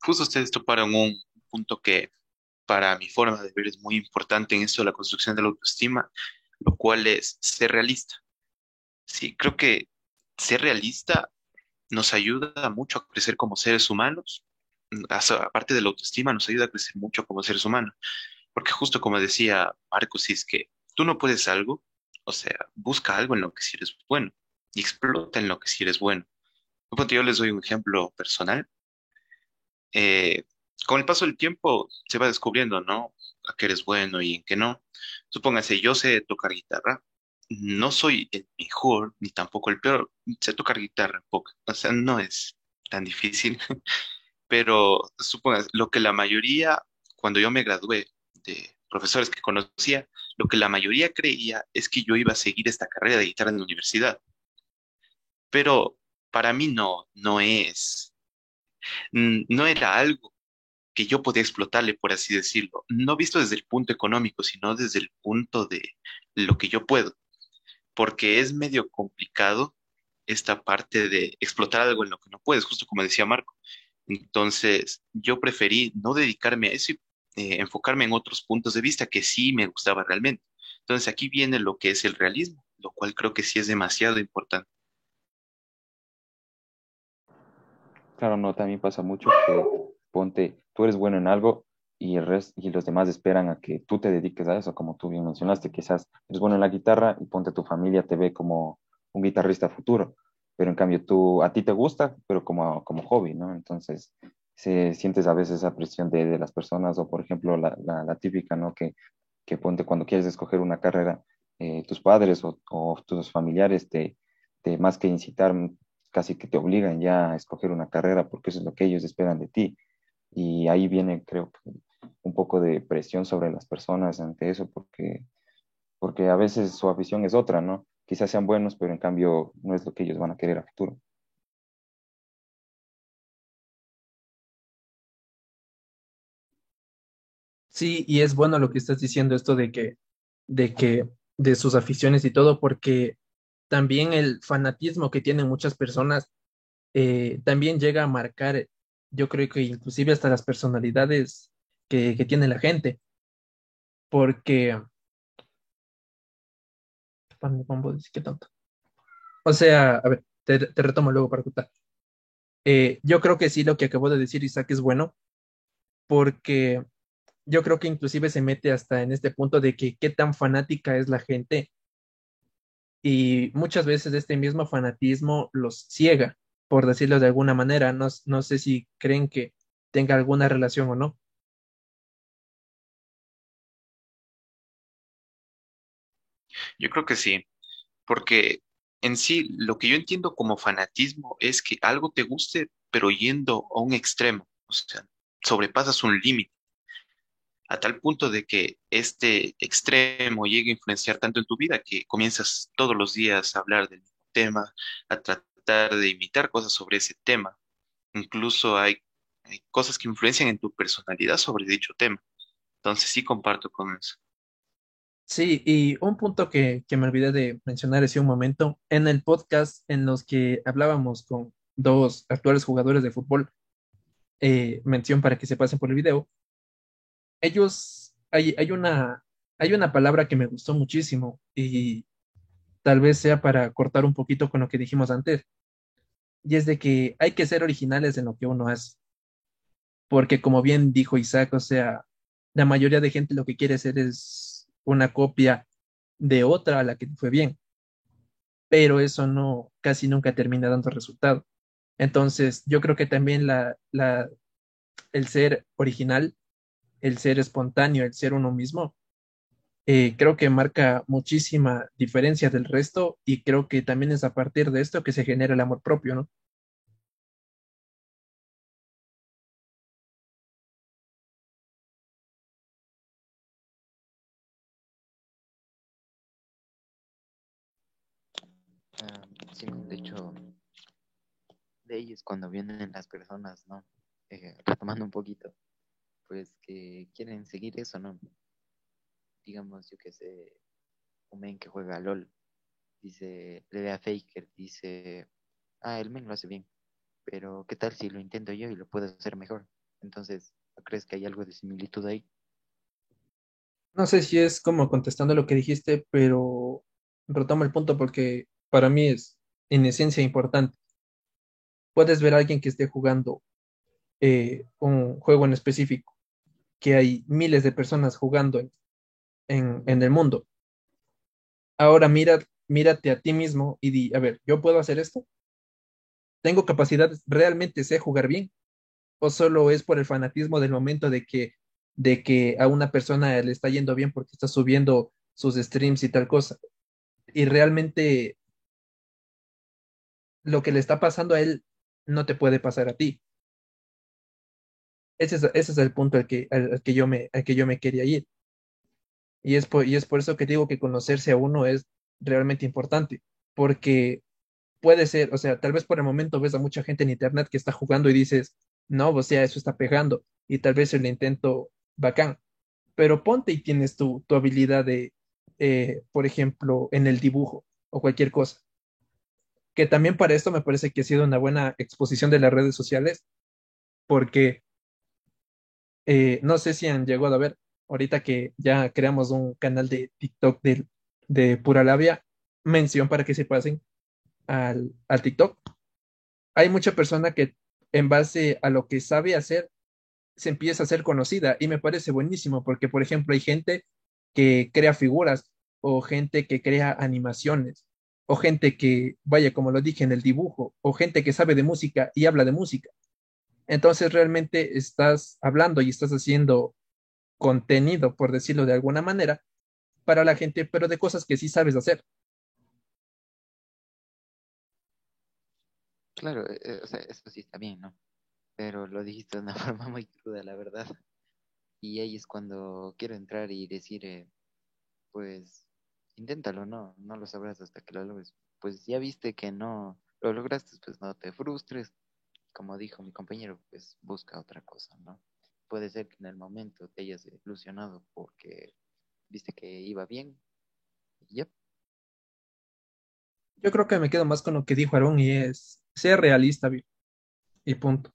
Justo ustedes toparon un punto que para mi forma de ver es muy importante en esto de la construcción de la autoestima, lo cual es ser realista. Sí, creo que ser realista nos ayuda mucho a crecer como seres humanos. Aparte de la autoestima, nos ayuda a crecer mucho como seres humanos. Porque justo como decía Marcos, si es que tú no puedes algo, O sea, busca algo en lo que sí eres bueno y explota en lo que sí eres bueno. Yo les doy un ejemplo personal. Eh, con el paso del tiempo se va descubriendo, ¿no? A eres bueno y en qué no. Supóngase, yo sé tocar guitarra. No soy el mejor ni tampoco el peor. Sé tocar guitarra poco. O sea, no es tan difícil. Pero supóngase, lo que la mayoría, cuando yo me gradué de profesores que conocía, lo que la mayoría creía es que yo iba a seguir esta carrera de guitarra en la universidad. Pero para mí no, no es, no era algo que yo podía explotarle, por así decirlo, no visto desde el punto económico, sino desde el punto de lo que yo puedo, porque es medio complicado esta parte de explotar algo en lo que no puedes, justo como decía Marco. Entonces, yo preferí no dedicarme a eso y eh, enfocarme en otros puntos de vista que sí me gustaba realmente. Entonces, aquí viene lo que es el realismo, lo cual creo que sí es demasiado importante. Claro, no, también pasa mucho que ponte, tú eres bueno en algo y, el resto, y los demás esperan a que tú te dediques a eso, como tú bien mencionaste, quizás eres bueno en la guitarra y ponte tu familia te ve como un guitarrista futuro, pero en cambio tú, a ti te gusta, pero como, como hobby, ¿no? Entonces, se, sientes a veces esa presión de, de las personas o, por ejemplo, la, típica, ¿no? Que, que, ponte cuando quieres escoger una carrera, eh, tus padres o, o, tus familiares te, te, más que incitar, casi que te obligan ya a escoger una carrera porque eso es lo que ellos esperan de ti. Y ahí viene, creo, un poco de presión sobre las personas ante eso, porque, porque a veces su afición es otra, ¿no? Quizás sean buenos, pero en cambio no es lo que ellos van a querer a futuro. Sí, y es bueno lo que estás diciendo, esto de que, de que, de sus aficiones y todo, porque también el fanatismo que tienen muchas personas eh, también llega a marcar yo creo que inclusive hasta las personalidades que, tiene la gente. Porque... O sea, a ver, te, retomo luego para contar. Eh, yo creo que sí, lo que acabó de decir Isaac es bueno, porque yo creo que inclusive se mete hasta en este punto de que qué tan fanática es la gente y muchas veces este mismo fanatismo los ciega por decirlo de alguna manera. No, no sé si creen que tenga alguna relación o no. Yo creo que sí, porque en sí lo que yo entiendo como fanatismo es que algo te guste, pero yendo a un extremo, o sea, sobrepasas un límite, a tal punto de que este extremo llegue a influenciar tanto en tu vida que comienzas todos los días a hablar del tema, a tratar de imitar cosas sobre ese tema. Incluso hay, cosas que influencian en tu personalidad sobre dicho tema. Entonces sí comparto con eso. Sí, y un punto que, que me olvidé de mencionar hace un momento, en el podcast en los que hablábamos con dos actuales jugadores de fútbol, eh, mención para que se pasen por el video, ellos, hay, hay, una, hay una palabra que me gustó muchísimo y tal vez sea para cortar un poquito con lo que dijimos antes, y es de que hay que ser originales en lo que uno hace. Porque como bien dijo Isaac, o sea, la mayoría de gente lo que quiere hacer es una copia de otra a la que fue bien. Pero eso no, casi nunca termina dando resultado. Entonces, yo creo que también la, la, el ser original, el ser espontáneo, el ser uno mismo, eh, creo que marca muchísima diferencia del resto y creo que también es a partir de esto que se genera el amor propio, ¿no? Ah, sí, de hecho, de ellos cuando vienen las personas, ¿no? Eh, retomando un poquito, pues que quieren seguir eso, ¿no? Digamos, yo que sé, un men que juega LOL, dice, le ve a Faker, dice, ah, el men lo hace bien, pero ¿qué tal si lo intento yo y lo puedo hacer mejor? Entonces, ¿no crees que hay algo de similitud ahí? No sé si es como contestando lo que dijiste, pero retomo el punto porque para mí es en esencia importante. Puedes ver a alguien que esté jugando eh, un juego en específico, que hay miles de personas jugando en, en, el mundo. Ahora mira, mírate a ti mismo y di, a ver, ¿yo puedo hacer esto? ¿Tengo capacidad, realmente sé jugar bien? ¿O solo es por el fanatismo del momento de que, de que a una persona le está yendo bien porque está subiendo sus streams y tal cosa? Y realmente lo que le está pasando a él no te puede pasar a ti. Ese es, ese es el punto al que, al, que yo me, al que yo me quería ir. Y es, por, y es por eso que digo que conocerse a uno es realmente importante, porque puede ser, o sea, tal vez por el momento ves a mucha gente en internet que está jugando y dices, no, o sea, eso está pegando, y tal vez el intento bacán, pero ponte y tienes tu, tu habilidad de, eh, por ejemplo, en el dibujo o cualquier cosa. Que también para esto me parece que ha sido una buena exposición de las redes sociales, porque eh, no sé si han llegado a ver, ahorita que ya creamos un canal de TikTok de, de Pura Labia, mención para que se pasen al, al TikTok. Hay mucha persona que en base a lo que sabe hacer, se empieza a ser conocida y me parece buenísimo porque, por ejemplo, hay gente que crea figuras o gente que crea animaciones o gente que, vaya, como lo dije en el dibujo, o gente que sabe de música y habla de música. Entonces realmente estás hablando y estás haciendo contenido, por decirlo de alguna manera, para la gente, pero de cosas que sí sabes hacer. Claro, eh, eh, o sea, eso sí está bien, ¿no? Pero lo dijiste de una forma muy cruda, la verdad. Y ahí es cuando quiero entrar y decir, eh, pues, inténtalo, ¿no? No lo sabrás hasta que lo logres. Pues ya viste que no lo lograste, pues no te frustres. Como dijo mi compañero, pues busca otra cosa, ¿no? Puede ser que en el momento te hayas ilusionado porque viste que iba bien. Y ya. Yo creo que me quedo más con lo que dijo Aaron y es ser realista, y punto.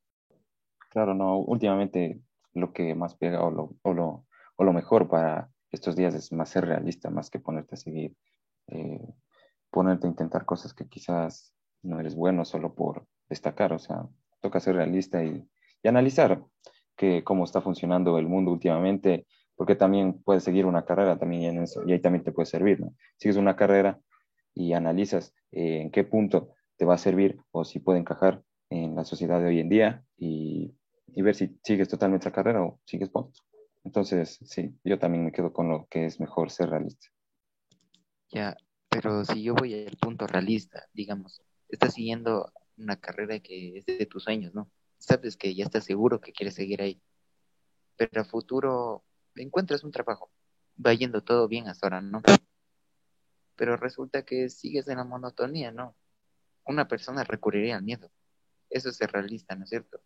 Claro, no, últimamente lo que más pega o lo, o lo, o lo mejor para estos días es más ser realista, más que ponerte a seguir, eh, ponerte a intentar cosas que quizás no eres bueno solo por destacar, o sea, toca ser realista y, y analizar que cómo está funcionando el mundo últimamente, porque también puedes seguir una carrera también en eso, y ahí también te puede servir, ¿no? Sigues una carrera y analizas eh, en qué punto te va a servir o si puede encajar en la sociedad de hoy en día y, y ver si sigues totalmente la carrera o sigues por Entonces, sí, yo también me quedo con lo que es mejor ser realista. Ya, pero si yo voy al punto realista, digamos, estás siguiendo una carrera que es de tus sueños, ¿no? Sabes que ya estás seguro que quieres seguir ahí, pero a futuro encuentras un trabajo, va yendo todo bien hasta ahora, ¿no? Pero resulta que sigues en la monotonía, ¿no? Una persona recurriría al miedo. Eso es realista, ¿no es cierto?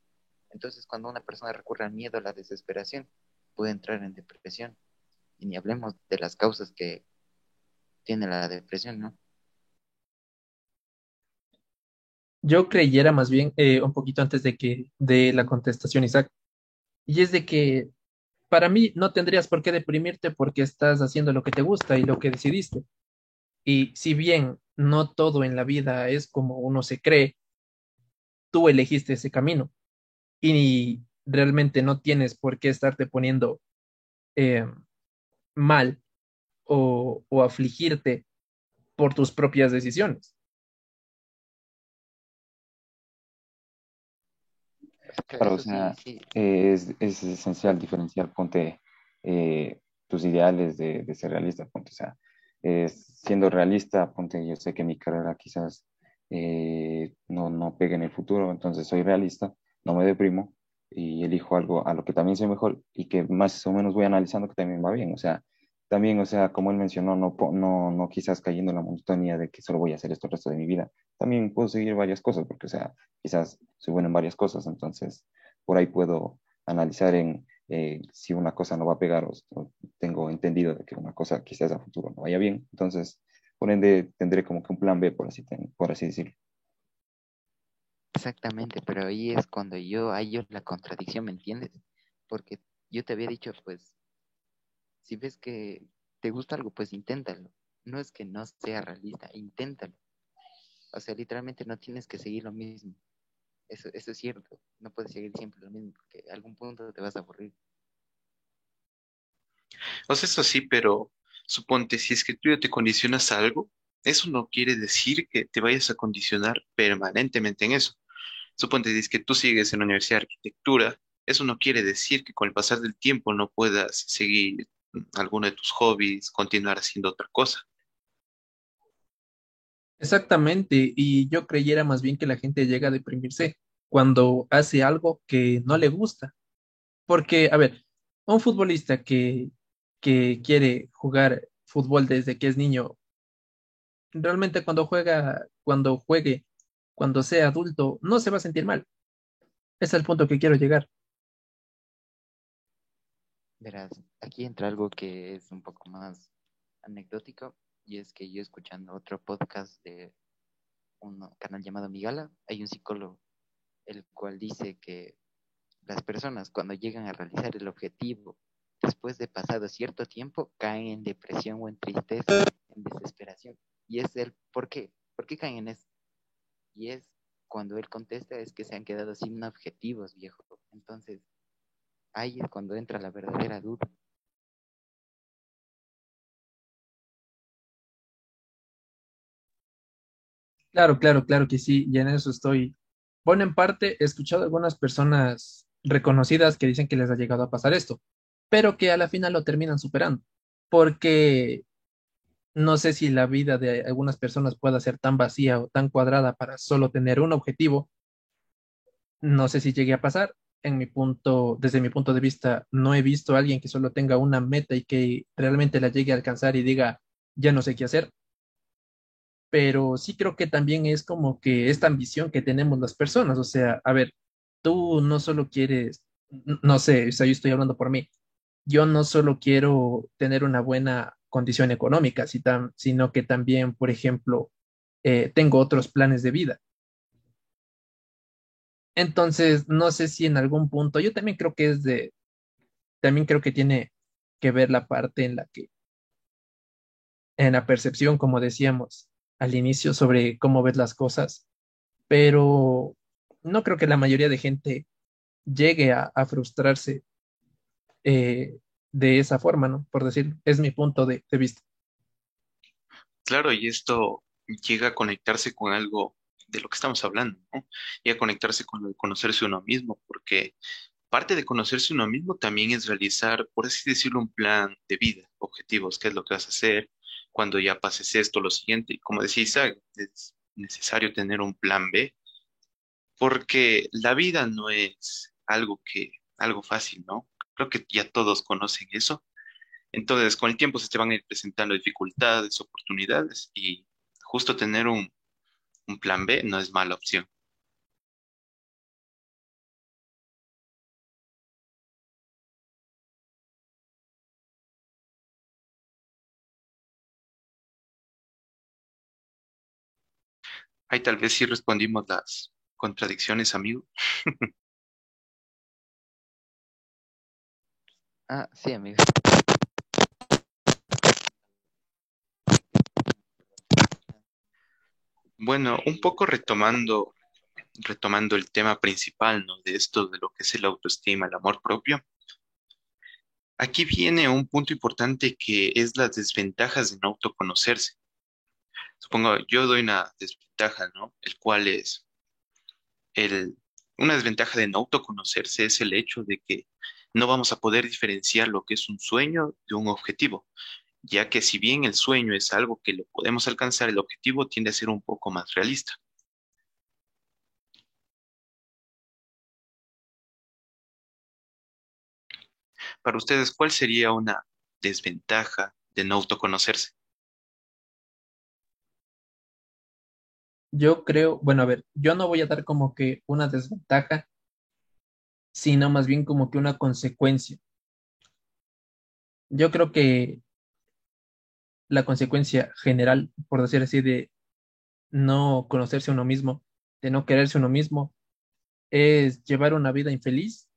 Entonces, cuando una persona recurre al miedo, a la desesperación, puede entrar en depresión. Y ni hablemos de las causas que tiene la depresión, ¿no? Yo creyera más bien eh, un poquito antes de que de la contestación, Isaac, y es de que para mí no tendrías por qué deprimirte porque estás haciendo lo que te gusta y lo que decidiste. Y si bien no todo en la vida es como uno se cree, tú elegiste ese camino y realmente no tienes por qué estarte poniendo eh, mal o, o afligirte por tus propias decisiones. Claro, o sea, es, es, esencial diferenciar, ponte eh, tus ideales de, de, ser realista, ponte, o sea, eh, siendo realista, ponte, yo sé que mi carrera quizás eh, no, no pegue en el futuro, entonces soy realista, no me deprimo y elijo algo a lo que también soy mejor y que más o menos voy analizando que también va bien, o sea, también, o sea, como él mencionó, no, no, no quizás cayendo en la monotonía de que solo voy a hacer esto el resto de mi vida. También puedo seguir varias cosas, porque, o sea, quizás soy bueno en varias cosas, entonces por ahí puedo analizar en eh, si una cosa no va a pegar o, tengo entendido de que una cosa quizás a futuro no vaya bien. Entonces, por ende, tendré como que un plan B, por así, por así decirlo. Exactamente, pero ahí es cuando yo hay la contradicción, ¿me entiendes? Porque yo te había dicho, pues, si ves que te gusta algo, pues inténtalo. No es que no sea realista, inténtalo. O sea, literalmente no tienes que seguir lo mismo. Eso, eso es cierto. No puedes seguir siempre lo mismo, porque a algún punto te vas a aburrir. O sea, eso sí, pero Suponte, si es que tú ya te condicionas a algo, eso no quiere decir que te vayas a condicionar permanentemente en eso. Suponte, si es que tú sigues en la universidad de arquitectura, eso no quiere decir que con el pasar del tiempo no puedas seguir alguno de tus hobbies, continuar haciendo otra cosa. Exactamente, y yo creyera más bien que la gente llega a deprimirse cuando hace algo que no le gusta. Porque, a ver, un futbolista que, que quiere jugar fútbol desde que es niño, realmente cuando juega, cuando juegue, cuando sea adulto, no se va a sentir mal. Ese es el punto que quiero llegar. Verás, aquí entra algo que es un poco más anecdótico y es que yo escuchando otro podcast de un canal llamado Migala, hay un psicólogo el cual dice que las personas cuando llegan a realizar el objetivo después de pasado cierto tiempo caen en depresión o en tristeza, en desesperación. Y es el por qué, por qué caen en eso. Y es cuando él contesta es que se han quedado sin objetivos, viejo. Entonces, ahí es cuando entra la verdadera duda. Claro, claro, claro que sí, y en eso estoy. Bueno, en parte he escuchado algunas personas reconocidas que dicen que les ha llegado a pasar esto, pero que a la final lo terminan superando, porque no sé si la vida de algunas personas pueda ser tan vacía o tan cuadrada para solo tener un objetivo. No sé si llegue a pasar. En mi punto, desde mi punto de vista, no he visto a alguien que solo tenga una meta y que realmente la llegue a alcanzar y diga, ya no sé qué hacer. Pero sí creo que también es como que esta ambición que tenemos las personas. O sea, a ver, tú no solo quieres, no sé, o sea, yo estoy hablando por mí. Yo no solo quiero tener una buena condición económica, sino que también, por ejemplo, eh, tengo otros planes de vida. Entonces, no sé si en algún punto, yo también creo que es de, también creo que tiene que ver la parte en la que, en la percepción, como decíamos al inicio, sobre cómo ves las cosas, pero no creo que la mayoría de gente llegue a, frustrarse eh, de esa forma, ¿no? Por decir, es mi punto de, vista. Claro, y esto llega a conectarse con algo de lo que estamos hablando, ¿no? Y a conectarse con lo conocerse uno mismo, porque parte de conocerse uno mismo también es realizar, por así decirlo, un plan de vida, objetivos, qué es lo que vas a hacer cuando ya pases esto, lo siguiente. Y como decía Isaac, es necesario tener un plan B, porque la vida no es algo que, algo fácil, ¿no? Creo que ya todos conocen eso. Entonces, con el tiempo se te van a ir presentando dificultades, oportunidades y justo tener un, un plan B no es mala opción. Ahí tal vez sí respondimos las contradicciones, amigo. Ah, sí, amigo. Bueno, un poco retomando, retomando el tema principal, ¿no? De esto, de lo que es el autoestima, el amor propio. Aquí viene un punto importante que es las desventajas de no autoconocerse. Supongo, yo doy una desventaja, ¿no? El cual es el, una desventaja de no autoconocerse es el hecho de que no vamos a poder diferenciar lo que es un sueño de un objetivo, ya que si bien el sueño es algo que lo podemos alcanzar, el objetivo tiende a ser un poco más realista. Para ustedes, ¿cuál sería una desventaja de no autoconocerse? Yo creo, bueno, a ver, yo no voy a dar como que una desventaja, sino más bien como que una consecuencia. Yo creo que la consecuencia general, por decir así, de no conocerse uno mismo, de no quererse uno mismo, es llevar una vida infeliz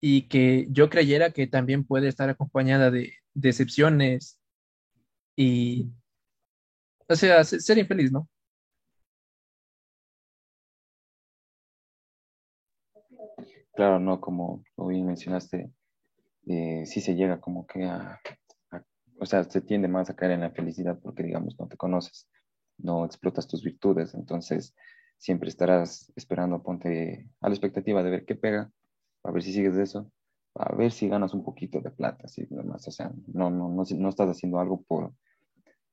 y que yo creyera que también puede estar acompañada de decepciones y, o sea, ser infeliz, ¿no? Claro, no, como, bien mencionaste, eh, sí se llega como que a, o sea, se tiende más a caer en la felicidad porque, digamos, no te conoces, no explotas tus virtudes, entonces siempre estarás esperando, ponte a la expectativa de ver qué pega, a ver si sigues de eso, a ver si ganas un poquito de plata, así demás, o sea, no, no, no, no estás haciendo algo por,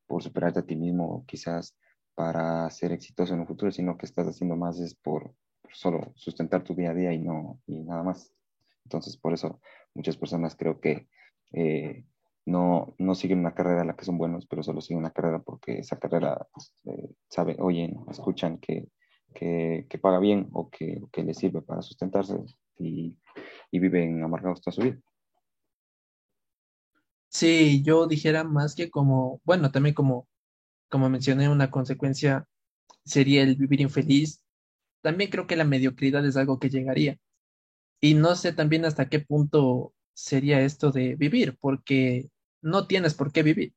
por superarte a ti mismo, quizás para ser exitoso en un futuro, sino que estás haciendo más es por, solo sustentar tu día a día y no y nada más. Entonces, por eso muchas personas creo que eh, no, no siguen una carrera en la que son buenos, pero solo siguen una carrera porque esa carrera eh, sabe, oyen, escuchan que, que, que, paga bien o que, que les sirve para sustentarse y, y viven amargados toda su vida. Sí, yo dijera más que como, bueno, también como, como mencioné, una consecuencia sería el vivir infeliz. También creo que la mediocridad es algo que llegaría. Y no sé también hasta qué punto sería esto de vivir, porque no tienes por qué vivir.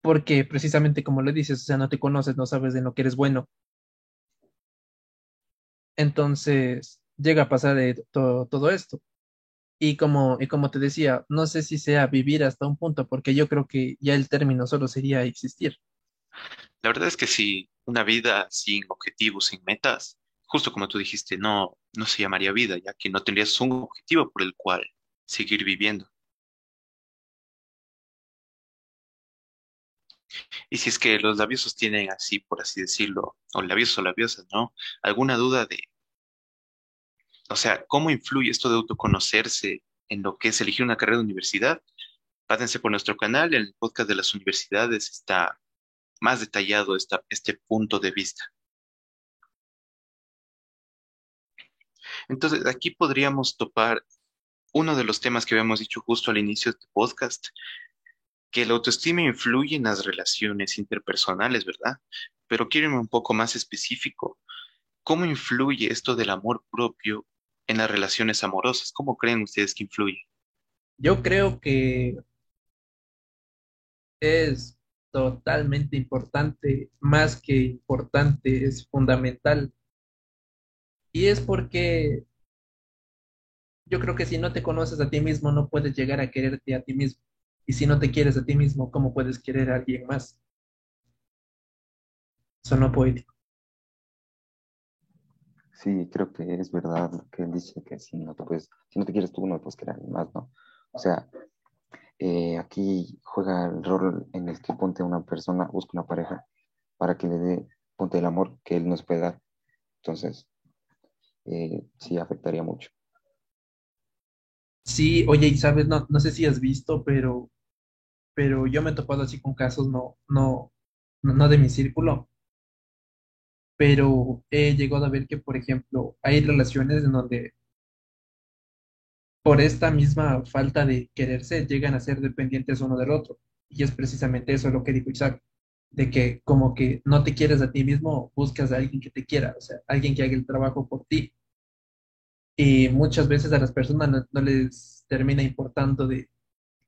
Porque precisamente como le dices, o sea, no te conoces, no sabes de lo que eres bueno. Entonces llega a pasar todo, todo esto. Y como, y como te decía, no sé si sea vivir hasta un punto, porque yo creo que ya el término solo sería existir. La verdad es que si una vida sin objetivos, sin metas, justo como tú dijiste, no, no se llamaría vida, ya que no tendrías un objetivo por el cual seguir viviendo. Y si es que los labiosos tienen así, por así decirlo, o labiosos o labiosas, ¿no? Alguna duda de, o sea, ¿cómo influye esto de autoconocerse en lo que es elegir una carrera de universidad? Pásense por nuestro canal, en el podcast de las universidades está más detallado esta, este punto de vista. Entonces, aquí podríamos topar uno de los temas que habíamos dicho justo al inicio de este podcast, que la autoestima influye en las relaciones interpersonales, ¿verdad? Pero quiero irme un poco más específico. ¿Cómo influye esto del amor propio en las relaciones amorosas? ¿Cómo creen ustedes que influye? Yo creo que es totalmente importante, más que importante, es fundamental. Y es porque yo creo que si no te conoces a ti mismo, no puedes llegar a quererte a ti mismo. Y si no te quieres a ti mismo, ¿cómo puedes querer a alguien más? Sonó poético. Sí, creo que es verdad que él dice, que si no te puedes, si no te quieres tú, no puedes querer a alguien más, ¿no? O sea, eh, aquí juega el rol en el que ponte una persona, busca una pareja para que le dé, ponte el amor que él nos puede dar. Entonces, eh, sí afectaría mucho. Sí, oye, y sabes, no, no sé si has visto, pero, pero yo me he topado así con casos, no, no, no de mi círculo, pero he llegado a ver que, por ejemplo, hay relaciones en donde por esta misma falta de quererse llegan a ser dependientes uno del otro. Y es precisamente eso lo que dijo Isaac, de que como que no te quieres a ti mismo, buscas a alguien que te quiera, o sea, alguien que haga el trabajo por ti. Y muchas veces a las personas no, les termina importando de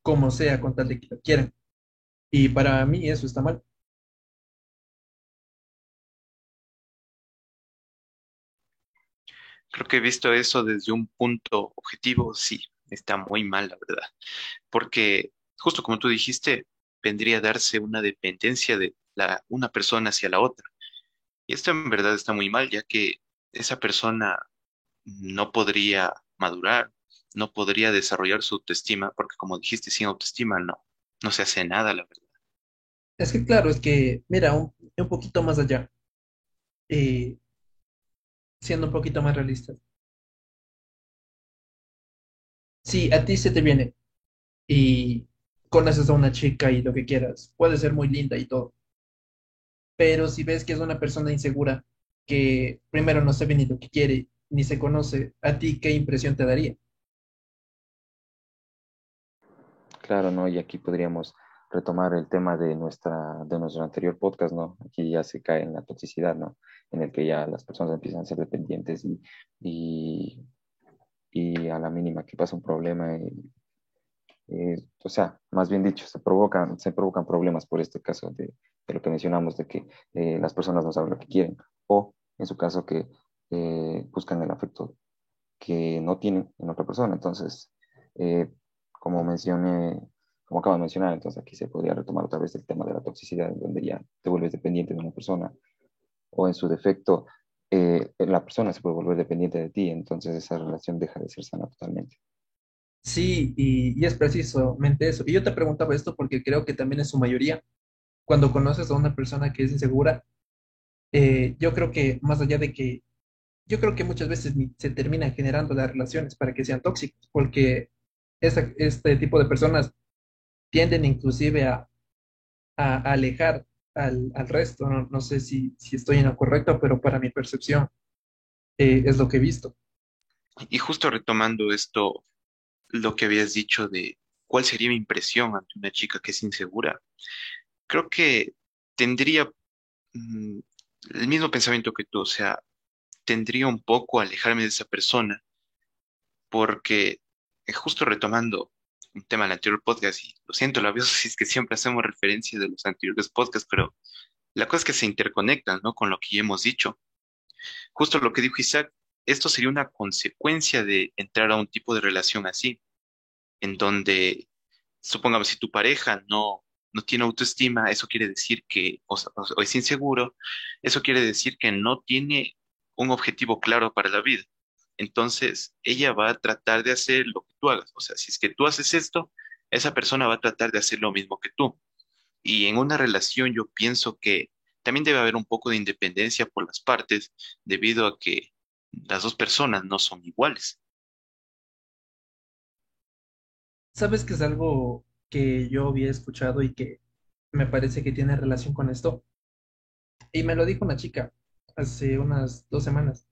cómo sea con tal de que lo quieran. Y para mí eso está mal. Creo que he visto eso desde un punto objetivo, sí, está muy mal, la verdad. Porque, justo como tú dijiste, vendría a darse una dependencia de la, una persona hacia la otra. Y esto en verdad está muy mal, ya que esa persona no podría madurar, no podría desarrollar su autoestima, porque como dijiste, sin autoestima no, no se hace nada, la verdad. Es que claro, es que, mira, un, un poquito más allá. Eh, siendo un poquito más realista. Si a ti se te viene y conoces a una chica y lo que quieras, puede ser muy linda y todo. Pero si ves que es una persona insegura, que primero no sabe ni lo que quiere, ni se conoce, ¿a ti qué impresión te daría? Claro, ¿no? Y aquí podríamos retomar el tema de, nuestra, de nuestro anterior podcast, ¿no? Aquí ya se cae en la toxicidad, ¿no? En el que ya las personas empiezan a ser dependientes y, y, a la mínima que pasa un problema, y, o sea, más bien dicho, se provocan, se provocan problemas por este caso de, de lo que mencionamos, de que eh, las personas no saben lo que quieren, o en su caso que eh, buscan el afecto que no tienen en otra persona. Entonces, eh, como mencioné como acabo de mencionar, entonces aquí se podría retomar otra vez el tema de la toxicidad, donde ya te vuelves dependiente de una persona, o en su defecto, eh, la persona se puede volver dependiente de ti, entonces esa relación deja de ser sana totalmente. Sí, y, y es precisamente eso. Y yo te preguntaba esto porque creo que también es su mayoría. Cuando conoces a una persona que es insegura, eh, yo creo que más allá de que, yo creo que muchas veces se terminan generando las relaciones para que sean tóxicas, porque este tipo de personas tienden inclusive a, alejar al, al resto. No, no sé si, si, estoy en lo correcto, pero para mi percepción eh, es lo que he visto. Y justo retomando esto, lo que habías dicho de cuál sería mi impresión ante una chica que es insegura, creo que tendría mm, el mismo pensamiento que tú, o sea, tendría un poco alejarme de esa persona, porque eh, justo retomando un tema del anterior podcast, y lo siento, lo si es que siempre hacemos referencia de los anteriores podcasts, pero la cosa es que se interconectan, ¿no? Con lo que ya hemos dicho. Justo lo que dijo Isaac, esto sería una consecuencia de entrar a un tipo de relación así, en donde, supongamos, si tu pareja no, no tiene autoestima, eso quiere decir que, o es inseguro, eso quiere decir que no tiene un objetivo claro para la vida. Entonces, ella va a tratar de hacer lo que tú hagas. O sea, si es que tú haces esto, esa persona va a tratar de hacer lo mismo que tú. Y en una relación yo pienso que también debe haber un poco de independencia por las partes debido a que las dos personas no son iguales. ¿Sabes que es algo que yo había escuchado y que me parece que tiene relación con esto? Y me lo dijo una chica hace unas dos semanas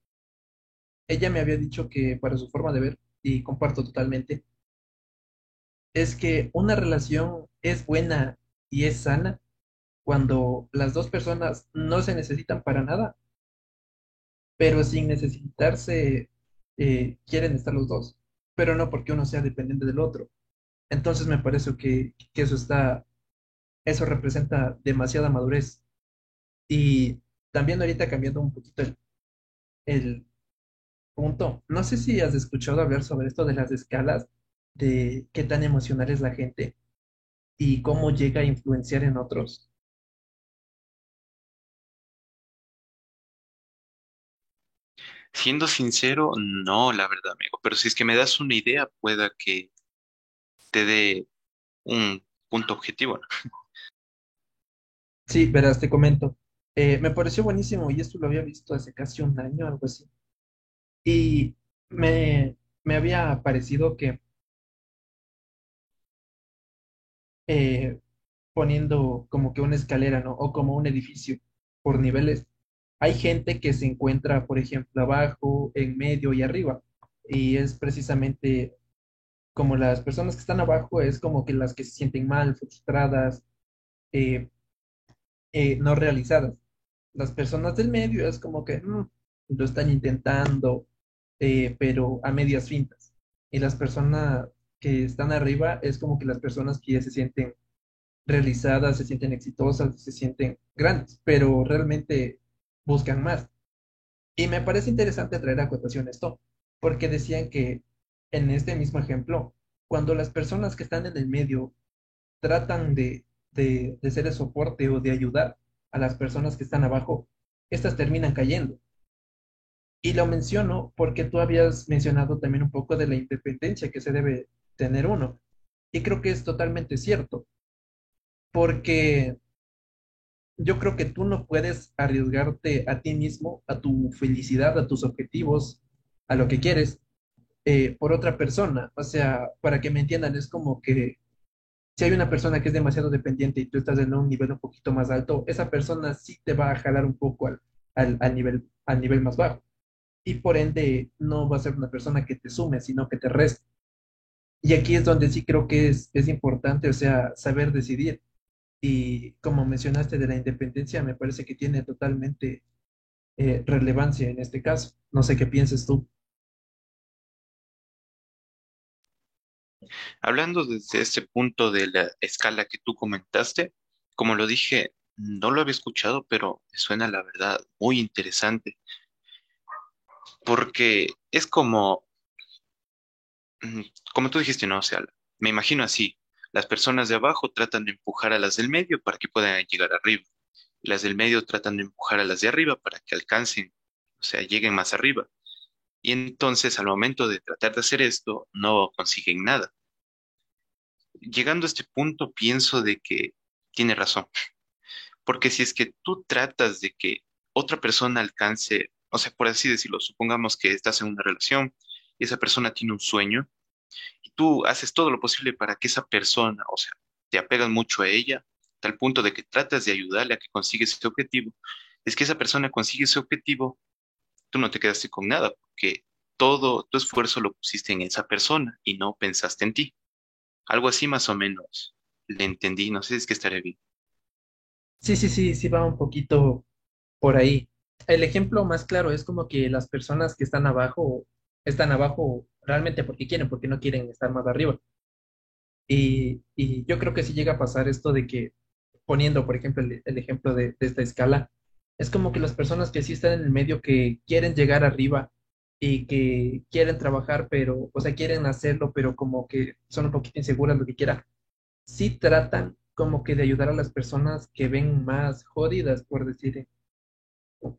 ella me había dicho que para su forma de ver, y comparto totalmente, es que una relación es buena y es sana cuando las dos personas no se necesitan para nada, pero sin necesitarse eh, quieren estar los dos, pero no porque uno sea dependiente del otro. Entonces me parece que, que eso está, eso representa demasiada madurez. Y también ahorita cambiando un poquito el, el, punto. No sé si has escuchado hablar sobre esto de las escalas, de qué tan emocional es la gente y cómo llega a influenciar en otros. Siendo sincero, no, la verdad, amigo. Pero si es que me das una idea, pueda que te dé un punto objetivo. Sí, verás, te comento. Eh, me pareció buenísimo y esto lo había visto hace casi un año, algo así. Y me, había parecido que eh, poniendo como que una escalera, ¿no? O como un edificio por niveles, hay gente que se encuentra, por ejemplo, abajo, en medio y arriba. Y es precisamente como las personas que están abajo, es como que las que se sienten mal, frustradas, eh, no realizadas. Las personas del medio es como que mm, lo están intentando, eh, pero a medias fintas. Y las personas que están arriba es como que las personas que se sienten realizadas, se sienten exitosas, se sienten grandes, pero realmente buscan más. Y me parece interesante traer a cuentación esto, porque decían que en este mismo ejemplo, cuando las personas que están en el medio tratan de, de, de ser el soporte o de ayudar a las personas que están abajo, estas terminan cayendo. Y lo menciono porque tú habías mencionado también un poco de la independencia que se debe tener uno. Y creo que es totalmente cierto. Porque yo creo que tú no puedes arriesgarte a ti mismo, a tu felicidad, a tus objetivos, a lo que quieres, eh, por otra persona. O sea, para que me entiendan, es como que si hay una persona que es demasiado dependiente y tú estás en un nivel un poquito más alto, esa persona sí te va a jalar un poco al, al, nivel, al nivel más bajo y por ende no va a ser una persona que te sume, sino que te resta. Y aquí es donde sí creo que es, es importante, o sea, saber decidir. Y como mencionaste de la independencia, me parece que tiene totalmente eh, relevancia en este caso. No sé qué pienses tú. Hablando desde este punto de la escala que tú comentaste, como lo dije, no lo había escuchado, pero me suena la verdad muy interesante porque es como, mm, como tú dijiste, ¿no? O sea, me imagino así, Las personas de abajo tratan de empujar a las del medio para que puedan llegar arriba. Las del medio tratan de empujar a las de arriba para que alcancen, o sea, lleguen más arriba. Y entonces al momento de tratar de hacer esto, no consiguen nada. Llegando a este punto, pienso de que tiene razón. Porque si es que tú tratas de que otra persona alcance, o sea, por así decirlo, supongamos que estás en una relación y esa persona tiene un sueño y tú haces todo lo posible para que esa persona, o sea, te apegas mucho a ella, tal punto de que tratas de ayudarle a que consiga ese objetivo, es que esa persona consigue ese objetivo, tú no te quedaste con nada, porque todo tu esfuerzo lo pusiste en esa persona y no pensaste en ti. Algo así más o menos le entendí, no sé si es que estaré bien. Sí, sí, sí, sí va un poquito por ahí. El ejemplo más claro es como que las personas que están abajo, están abajo realmente porque quieren, porque no quieren estar más arriba. Y, y yo creo que sí llega a pasar esto de que, poniendo, por ejemplo, el, ejemplo de, de esta escala, es como que las personas que sí están en el medio, que quieren llegar arriba y que quieren trabajar, pero, o sea, quieren hacerlo, pero como que son un poquito inseguras, lo que quieran, sí tratan como que de ayudar a las personas que ven más jodidas, por decir,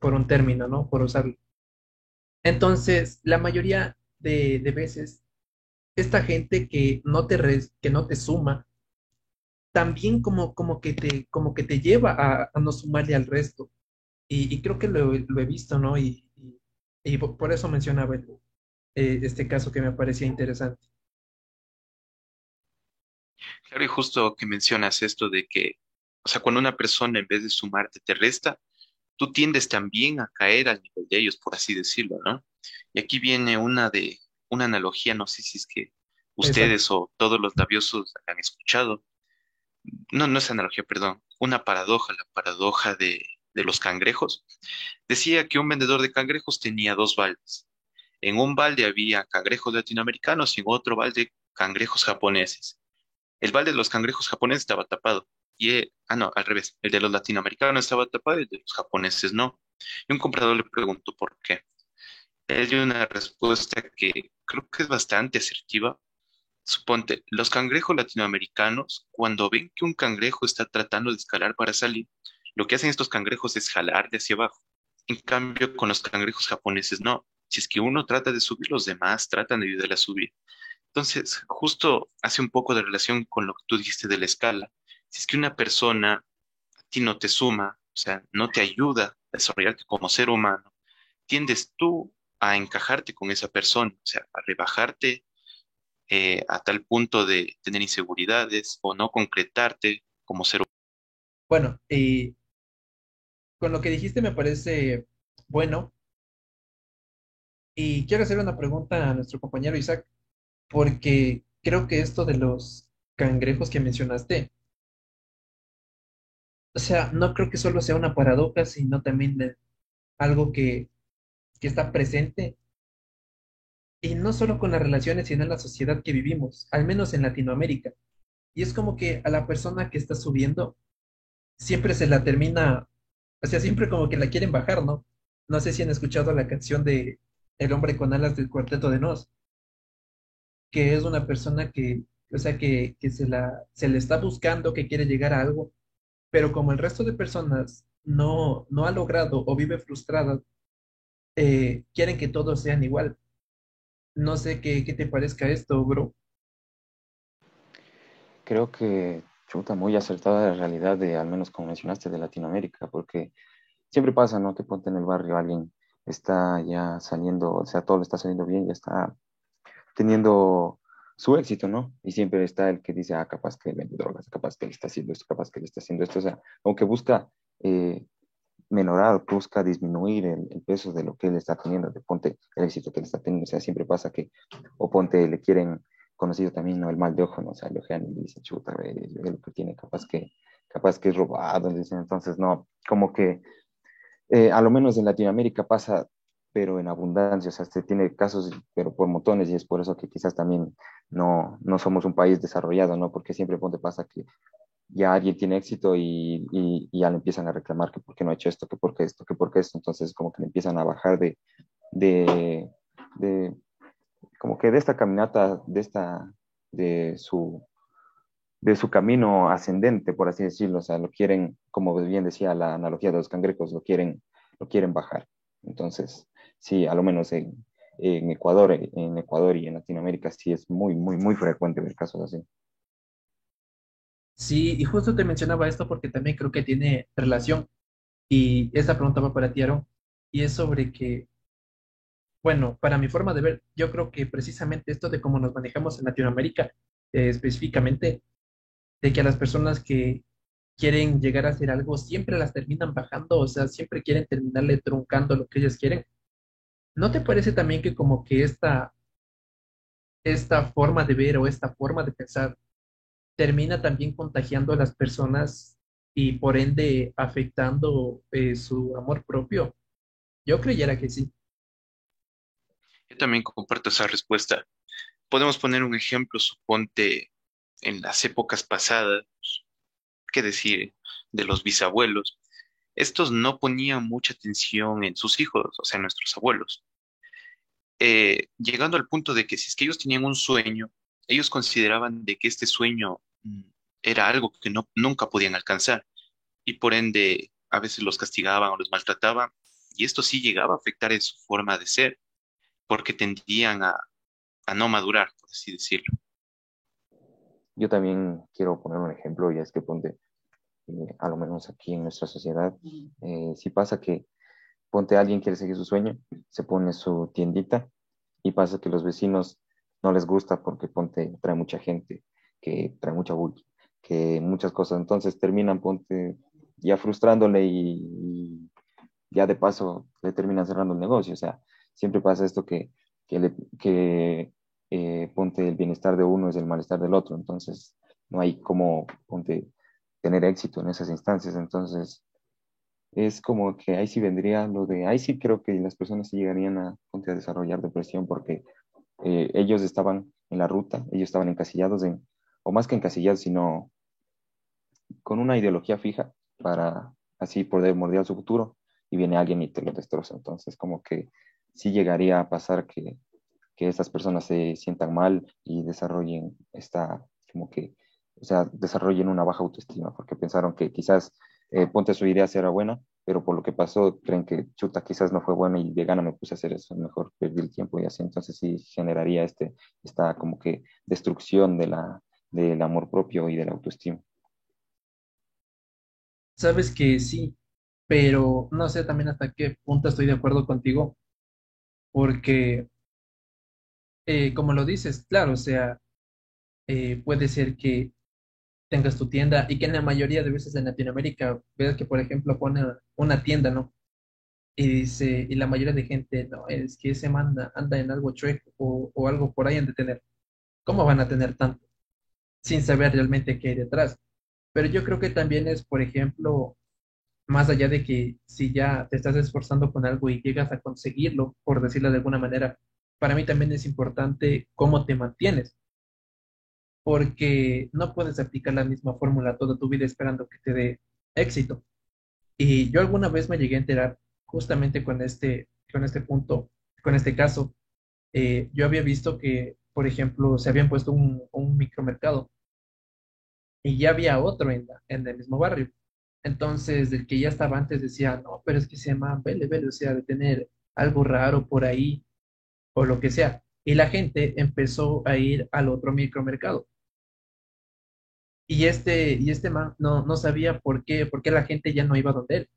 por un término, ¿no? Por usarlo. Entonces, la mayoría de, de veces, esta gente que no te, que no te suma, también como, como, que te, como que te lleva a, a no sumarle al resto. Y, y creo que lo, lo, he visto, ¿no? Y, y, por eso mencionaba el, eh, este caso que me parecía interesante. Claro, y justo que mencionas esto de que, o sea, cuando una persona en vez de sumarte te resta, tú tiendes también a caer al nivel de ellos, por así decirlo, ¿no? Y aquí viene una de, una analogía, no sé si es que ustedes Exacto. o todos los labiosos han escuchado. No, no es analogía, perdón, una paradoja, la paradoja de, de los cangrejos. Decía que un vendedor de cangrejos tenía dos baldes. En un balde había cangrejos latinoamericanos y en otro balde cangrejos japoneses. El balde de los cangrejos japoneses estaba tapado. Y, eh, ah, no, al revés. El de los latinoamericanos estaba tapado y el de los japoneses no. Y un comprador le preguntó por qué. Él dio una respuesta que creo que es bastante asertiva. Suponte, los cangrejos latinoamericanos, cuando ven que un cangrejo está tratando de escalar para salir, lo que hacen estos cangrejos es jalar de hacia abajo. En cambio, con los cangrejos japoneses no. Si es que uno trata de subir, los demás tratan de ayudarle a subir. Entonces, justo hace un poco de relación con lo que tú dijiste de la escala. Si es que una persona a ti no te suma, o sea, no te ayuda a desarrollarte como ser humano, tiendes tú a encajarte con esa persona, o sea, a rebajarte eh, a tal punto de tener inseguridades o no concretarte como ser humano. Bueno, y con lo que dijiste me parece bueno. Y quiero hacer una pregunta a nuestro compañero Isaac porque creo que esto de los cangrejos que mencionaste, o sea, no creo que solo sea una paradoja, sino también algo que, que está presente, y no solo con las relaciones, sino en la sociedad que vivimos, al menos en Latinoamérica. Y es como que a la persona que está subiendo, siempre se la termina, o sea, siempre como que la quieren bajar, ¿no? No sé si han escuchado la canción de El hombre con alas del cuarteto de Nos que es una persona que, o sea, que, que se, la, se le está buscando, que quiere llegar a algo, pero como el resto de personas no, no ha logrado o vive frustrada, eh, quieren que todos sean igual. No sé qué, qué te parezca esto, bro. Creo que chuta muy acertada la realidad de, al menos como mencionaste, de Latinoamérica, porque siempre pasa, ¿no? Que ponte en el barrio alguien está ya saliendo, o sea, todo le está saliendo bien, ya está teniendo su éxito, ¿no? Y siempre está el que dice, ah, capaz que vende drogas, capaz que él está haciendo esto, capaz que él está haciendo esto, o sea, aunque busca eh, menorar, busca disminuir el, el, peso de lo que él está teniendo, de ponte el éxito que él está teniendo, o sea, siempre pasa que, o ponte, le quieren, conocido también, ¿no? El mal de ojo, ¿no? O sea, le ojean y dicen, chuta, lo que tiene, capaz que, capaz que es robado, dicen, entonces, no, como que, eh, a lo menos en Latinoamérica pasa pero en abundancia, o sea, se tiene casos, pero por montones, y es por eso que quizás también no, no somos un país desarrollado, ¿no? Porque siempre ponte pasa que ya alguien tiene éxito y, y, y, ya le empiezan a reclamar que por qué no ha hecho esto, que por qué esto, que por qué esto, entonces como que le empiezan a bajar de, de, de como que de esta caminata, de esta, de su, de su camino ascendente, por así decirlo. O sea, lo quieren, como bien decía la analogía de los cangrejos, lo quieren, lo quieren bajar. Entonces, sí, a lo menos en, en Ecuador, en Ecuador y en Latinoamérica sí es muy, muy, muy frecuente ver casos así. Sí, y justo te mencionaba esto porque también creo que tiene relación. Y esta pregunta va para ti, Aaron, y es sobre que, bueno, para mi forma de ver, yo creo que precisamente esto de cómo nos manejamos en Latinoamérica, eh, específicamente, de que a las personas que quieren llegar a hacer algo siempre las terminan bajando, o sea, siempre quieren terminarle truncando lo que ellos quieren. ¿No te parece también que como que esta, esta forma de ver o esta forma de pensar termina también contagiando a las personas y por ende afectando eh, su amor propio? Yo creyera que sí. Yo también comparto esa respuesta. Podemos poner un ejemplo, suponte, en las épocas pasadas, qué decir, de los bisabuelos. Estos no ponían mucha atención en sus hijos, o sea, nuestros abuelos. Eh, llegando al punto de que si es que ellos tenían un sueño, ellos consideraban de que este sueño Mm, era algo que no, nunca podían alcanzar y por ende a veces los castigaban o los maltrataban y esto sí llegaba a afectar en su forma de ser porque tendían a, no madurar, por así decirlo. Yo también quiero poner un ejemplo y es que ponte, eh, a lo menos aquí en nuestra sociedad, eh, si pasa que ponte alguien quiere seguir su sueño, se pone su tiendita y pasa que los vecinos no les gusta porque ponte trae mucha gente que trae mucha bulla, que muchas cosas. Entonces terminan, ponte, ya frustrándole y, ya de paso le terminan cerrando el negocio. O sea, siempre pasa esto que, que, que eh, ponte el bienestar de uno es el malestar del otro. Entonces no hay como, ponte, tener éxito en esas instancias. Entonces es como que ahí sí vendría lo de, ahí sí creo que las personas sí llegarían a, ponte, a desarrollar depresión porque eh, ellos estaban en la ruta, ellos estaban encasillados en, o más que encasillados, sino con una ideología fija para así poder morder su futuro y viene alguien y te lo destroza. Entonces, como que sí llegaría a pasar que, que estas personas se sientan mal y desarrollen esta, como que, o sea, desarrollen una baja autoestima, porque pensaron que quizás eh, ponte su idea era buena, pero por lo que pasó creen que chuta quizás no fue bueno y de gana me puse a hacer eso, mejor perdí el tiempo y así, entonces sí generaría este, esta como que destrucción de la, del amor propio y de la autoestima. Sabes que sí, pero no sé también hasta qué punto estoy de acuerdo contigo, porque, eh, como lo dices, claro, o sea, eh, puede ser que tengas tu tienda y que en la mayoría de veces en Latinoamérica veas que, por ejemplo, pone una tienda, ¿no? Y dice, y la mayoría de gente, no, es que ese manda, anda en algo chueco o, o algo por ahí han de tener. ¿Cómo van a tener tanto? sin saber realmente qué hay detrás. Pero yo creo que también es, por ejemplo, más allá de que si ya te estás esforzando con algo y llegas a conseguirlo, por decirlo de alguna manera, para mí también es importante cómo te mantienes, porque no puedes aplicar la misma fórmula toda tu vida esperando que te dé éxito. Y yo alguna vez me llegué a enterar justamente con este, con este punto, con este caso, eh, yo había visto que por ejemplo, se habían puesto un, micromercado y ya había otro en, en el mismo barrio. Entonces, el que ya estaba antes decía, no, pero es que se llama Vele, Vele, o sea, de tener algo raro por ahí o lo que sea. Y la gente empezó a ir al otro micromercado. Y este, y este man no, no sabía por qué, por qué la gente ya no iba donde él.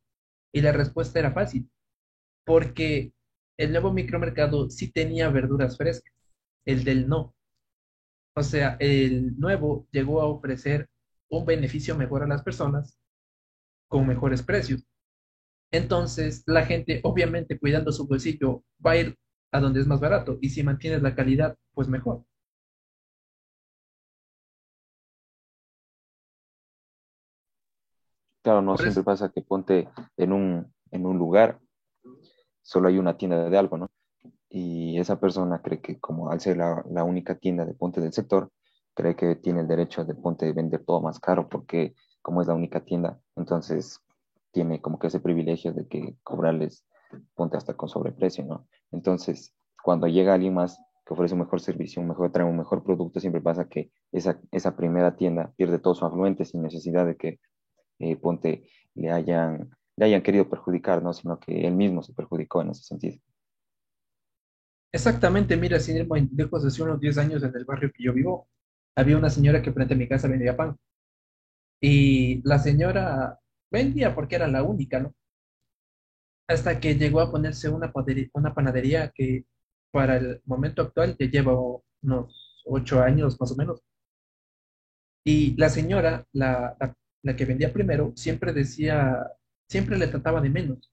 Y la respuesta era fácil, porque el nuevo micromercado sí tenía verduras frescas el del no. O sea, el nuevo llegó a ofrecer un beneficio mejor a las personas con mejores precios. Entonces, la gente, obviamente, cuidando su bolsillo, va a ir a donde es más barato y si mantienes la calidad, pues mejor. Claro, no siempre pasa que ponte en un, en un lugar, solo hay una tienda de algo, ¿no? y esa persona cree que como al ser la, la, única tienda de ponte del sector, cree que tiene el derecho de ponte de vender todo más caro porque como es la única tienda, entonces tiene como que ese privilegio de que cobrarles ponte hasta con sobreprecio, ¿no? Entonces, cuando llega alguien más que ofrece un mejor servicio, un mejor trae un mejor producto, siempre pasa que esa, primera tienda pierde todos sus afluentes sin necesidad de que eh, ponte le hayan, le hayan querido perjudicar, ¿no? sino que él mismo se perjudicó en ese sentido. Exactamente, mira, sin ir muy lejos, hace unos 10 años en el barrio que yo vivo, había una señora que frente a mi casa vendía pan. Y la señora vendía porque era la única, ¿no? Hasta que llegó a ponerse una, una panadería que para el momento actual ya lleva unos 8 años más o menos. Y la señora, la, la que vendía primero, siempre decía, siempre le trataba de menos.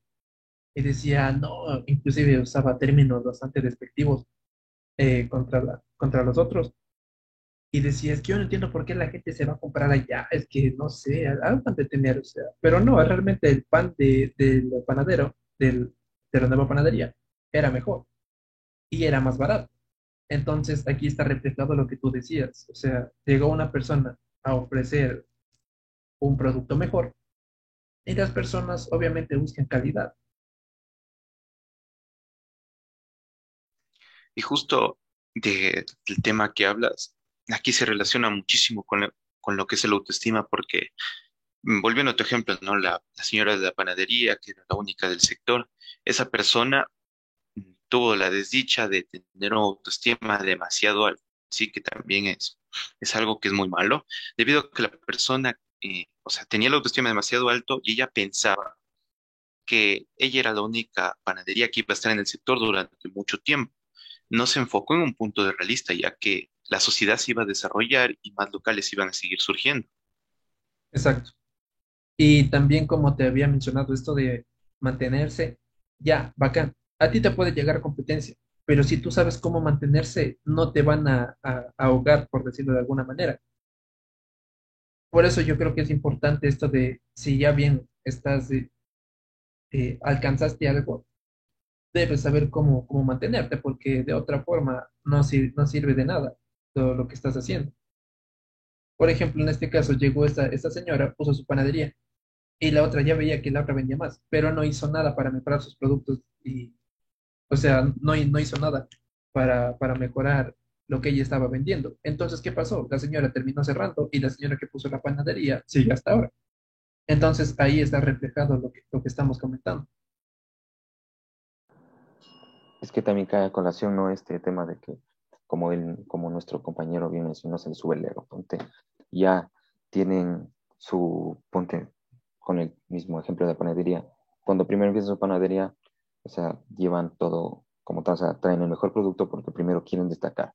Y decía, no, inclusive usaba términos bastante despectivos eh, contra, contra los otros. Y decía, que yo no entiendo por qué la gente se va a comprar allá, es que no sé, algo de tener, o sea, pero no, realmente el pan de, del panadero, del, de la nueva panadería, era mejor y era más barato. Entonces aquí está reflejado lo que tú decías, o sea, llegó una persona a ofrecer un producto mejor y las personas obviamente buscan calidad. Y justo del tema que hablas, aquí se relaciona muchísimo con, con lo que es el autoestima, porque mm, volviendo a tu ejemplo, ¿no? La, la, señora de la panadería, que era la única del sector, esa persona mm, tuvo la desdicha de tener una autoestima demasiado alta, sí que también es, es algo que es muy malo, debido a que la persona eh, o sea, tenía la autoestima demasiado alto y ella pensaba que ella era la única panadería que iba a estar en el sector durante mucho tiempo. No se enfocó en un punto de realista, ya que la sociedad se iba a desarrollar y más locales iban a seguir surgiendo. Exacto. Y también como te había mencionado esto de mantenerse, ya, bacán. A ti te puede llegar competencia, pero si tú sabes cómo mantenerse, no te van a ahogar, por decirlo de alguna manera por eso yo creo que es importante esto de si ya bien estás, eh, alcanzaste algo, debes saber cómo, cómo mantenerte, porque de otra forma no, no sirve de nada todo lo que estás haciendo. Por ejemplo, en este caso llegó esta, esta señora, puso su panadería y la otra ya veía que la otra vendía más, pero no hizo nada para mejorar sus productos y, o sea, no, no hizo nada para, para mejorar lo que ella estaba vendiendo. Entonces, ¿qué pasó? La señora terminó cerrando y la señora que puso la panadería sigue hasta ahora. Entonces, ahí está reflejado lo que, lo que estamos comentando. Es que también cae a colación, ¿no? Este tema de que, como, él, como nuestro compañero bien mencionó, se le sube el ego, ponte, ya tienen su, ponte, con el mismo ejemplo de panadería, cuando primero empiezan su panadería, o sea, llevan todo como tal, o sea, traen el mejor producto porque primero quieren destacar.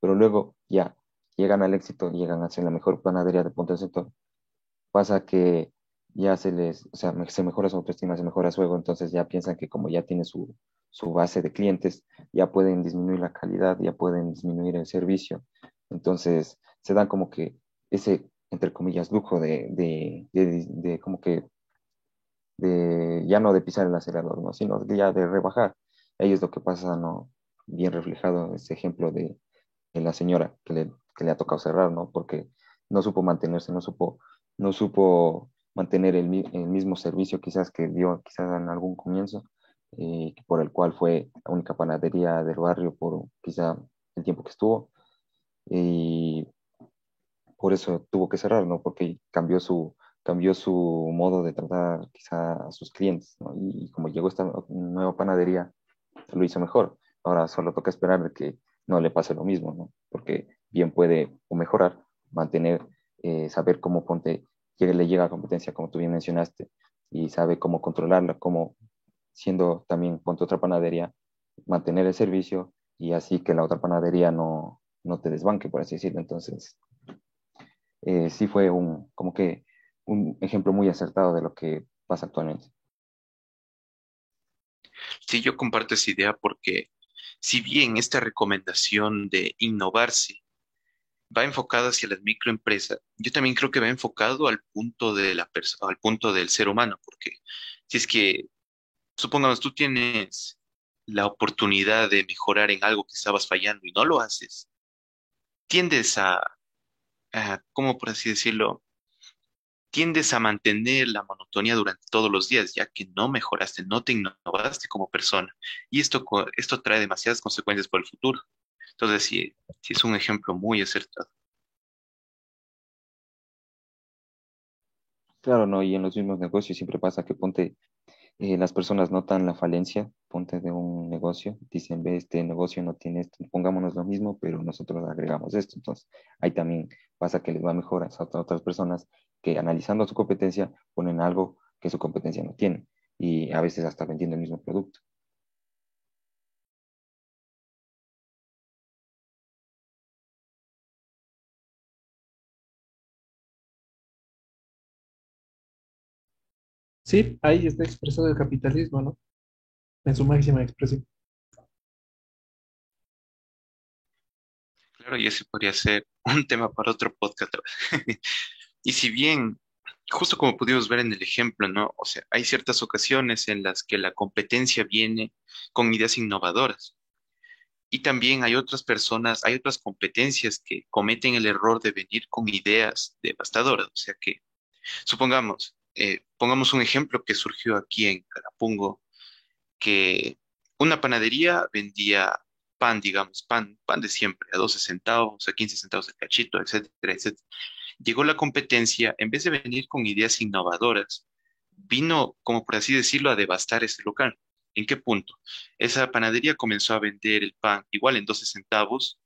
Pero luego ya llegan al éxito, llegan a ser la mejor panadería de punto del sector, pasa que ya se les, o sea, se mejora su autoestima, se mejora su ego, entonces ya piensan que como ya tiene su, su base de clientes, ya pueden disminuir la calidad, ya pueden disminuir el servicio. Entonces se dan como que ese, entre comillas, lujo de, de, de, de como que, de, ya no de pisar el acelerador, ¿no? sino ya de rebajar. Ahí es lo que pasa, ¿no? Bien reflejado ese ejemplo de, la señora que le, que le ha tocado cerrar, ¿no? Porque no supo mantenerse, no supo, no supo mantener el mismo servicio quizás que dio quizás en algún comienzo, eh, por el cual fue la única panadería del barrio por quizá el tiempo que estuvo. Y por eso tuvo que cerrar, ¿no? Porque cambió su, cambió su modo de tratar quizá a sus clientes, ¿no? Y, como llegó esta nueva panadería, lo hizo mejor. Ahora solo toca esperar que no le pase lo mismo, ¿no? Porque bien puede mejorar, mantener, eh, saber cómo ponte, le llega a competencia, como tú bien mencionaste, y sabe cómo controlarla, cómo siendo también ponte otra panadería, mantener el servicio y así que la otra panadería no, no te desbanque, por así decirlo. Entonces, eh, sí fue un, como que un ejemplo muy acertado de lo que pasa actualmente. Sí, yo comparto esa idea porque si bien esta recomendación de innovarse va enfocada hacia las microempresas, yo también creo que va enfocado al punto de la al punto del ser humano, porque si es que, supongamos, tú tienes la oportunidad de mejorar en algo que estabas fallando y no lo haces, tiendes a, a ¿cómo por así decirlo? Tiendes a mantener la monotonía durante todos los días, ya que no mejoraste, no te innovaste como persona. Y esto, esto trae demasiadas consecuencias para el futuro. Entonces, sí, sí es un ejemplo muy acertado. Claro, no, y en los mismos negocios siempre pasa que ponte, eh, las personas notan la falencia, ponte de un negocio, dicen, ve, este negocio no tiene esto, pongámonos lo mismo, pero nosotros agregamos esto. Entonces, ahí también pasa que les va mejor a otras personas que analizando su competencia ponen algo que su competencia no tiene y a veces hasta vendiendo el mismo producto. Sí, ahí está expresado el capitalismo, ¿no? En su máxima expresión. Claro, y ese podría ser un tema para otro podcast. Y si bien, justo como pudimos ver en el ejemplo, ¿no? O sea, hay ciertas ocasiones en las que la competencia viene con ideas innovadoras. Y también hay otras personas, hay otras competencias que cometen el error de venir con ideas devastadoras. O sea que, supongamos, eh, pongamos un ejemplo que surgió aquí en Carapungo, que una panadería vendía pan, digamos, pan, pan de siempre, a 12 centavos, a 15 centavos el cachito, etcétera, etcétera. Llegó la competencia, en vez de venir con ideas innovadoras, vino, como por así decirlo, a devastar ese local. ¿En qué punto? Esa panadería comenzó a vender el pan igual en 12 centavos,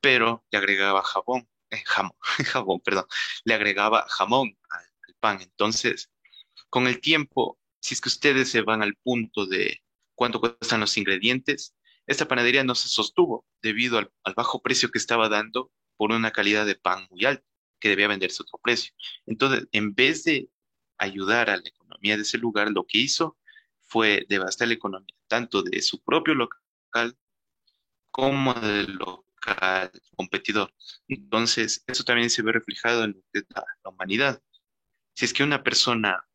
pero le agregaba jabón, eh, jamón, jabón, perdón, le agregaba jamón al pan. Entonces, con el tiempo, si es que ustedes se van al punto de cuánto cuestan los ingredientes, esta panadería no se sostuvo debido al, bajo precio que estaba dando por una calidad de pan muy alta, que debía venderse a otro precio. Entonces, en vez de ayudar a la economía de ese lugar, lo que hizo fue devastar la economía, tanto de su propio local como del local competidor. Entonces, eso también se ve reflejado en la humanidad si es que una persona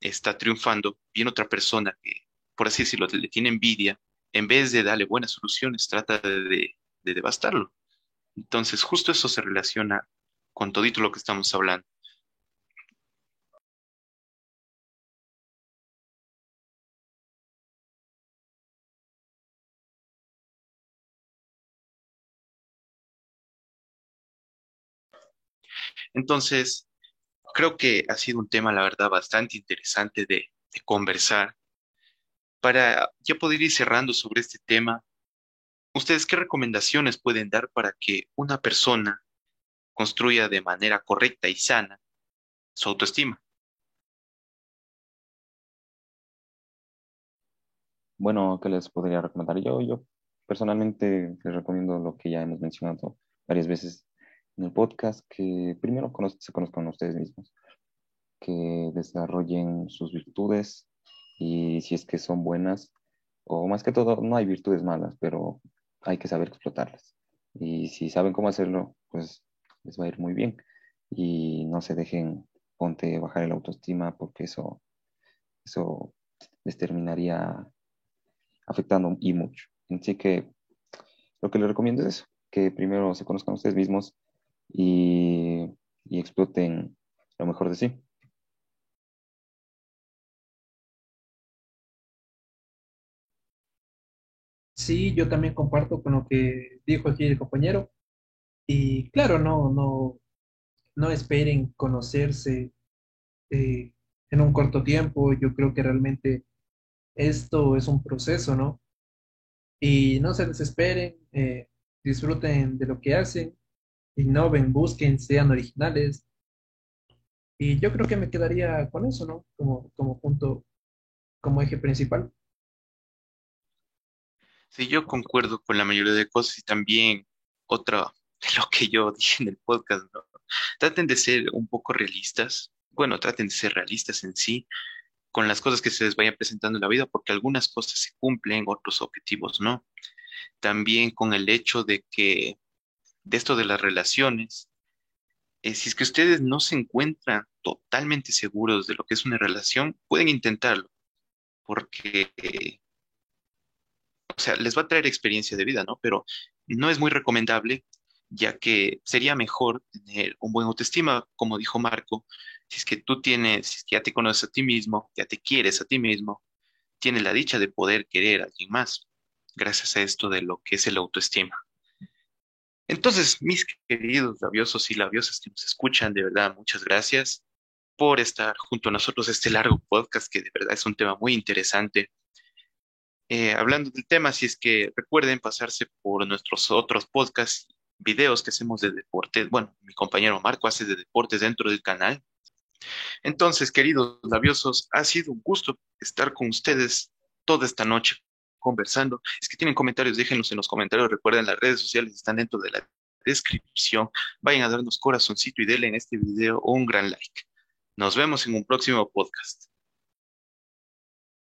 está triunfando, viene otra persona que, por así decirlo, le tiene envidia, en vez de darle buenas soluciones, trata de, devastarlo. Entonces, justo eso se relaciona con todito lo que estamos hablando. Entonces, creo que ha sido un tema, la verdad, bastante interesante de, conversar. Para ya poder ir cerrando sobre este tema, ¿ustedes qué recomendaciones pueden dar para que una persona construya de manera correcta y sana su autoestima? Bueno, ¿qué les podría recomendar yo? Yo personalmente les recomiendo lo que ya hemos mencionado varias veces en el podcast, que primero se conozcan ustedes mismos, que desarrollen sus virtudes y si es que son buenas, o más que todo, no hay virtudes malas, pero hay que saber explotarlas. Y si saben cómo hacerlo, pues les va a ir muy bien. Y no se dejen, ponte bajar el autoestima, porque eso, eso les terminaría afectando y mucho. Así que lo que les recomiendo es eso, que primero se conozcan ustedes mismos y, exploten lo mejor de sí. Sí, yo también comparto con lo que dijo aquí el compañero. Y claro, no, no, no esperen conocerse eh, en un corto tiempo. Yo creo que realmente esto es un proceso, ¿no? Y no se desesperen, eh, disfruten de lo que hacen innoven, busquen, sean originales. Y yo creo que me quedaría con eso, ¿no? Como, como punto, como eje principal. Sí, yo concuerdo con la mayoría de cosas y también otra de lo que yo dije en el podcast, ¿no? Traten de ser un poco realistas, bueno, traten de ser realistas en sí con las cosas que se les vayan presentando en la vida, porque algunas cosas se cumplen, otros objetivos no. También con el hecho de que de esto de las relaciones, eh, si es que ustedes no se encuentran totalmente seguros de lo que es una relación, pueden intentarlo, porque, o sea, les va a traer experiencia de vida, ¿no? Pero no es muy recomendable, ya que sería mejor tener un buen autoestima, como dijo Marco, si es que tú tienes, si es que ya te conoces a ti mismo, ya te quieres a ti mismo, tienes la dicha de poder querer a alguien más, gracias a esto de lo que es el autoestima. Entonces, mis queridos labiosos y labiosas que nos escuchan, de verdad, muchas gracias por estar junto a nosotros este largo podcast que de verdad es un tema muy interesante. Eh, hablando del tema, si es que recuerden pasarse por nuestros otros podcasts, videos que hacemos de deportes. Bueno, mi compañero Marco hace de deportes dentro del canal. Entonces, queridos labiosos, ha sido un gusto estar con ustedes toda esta noche conversando. Es que tienen comentarios, déjenlos en los comentarios. Recuerden, las redes sociales están dentro de la descripción. Vayan a darnos corazoncito y denle en este video un gran like. Nos vemos en un próximo podcast.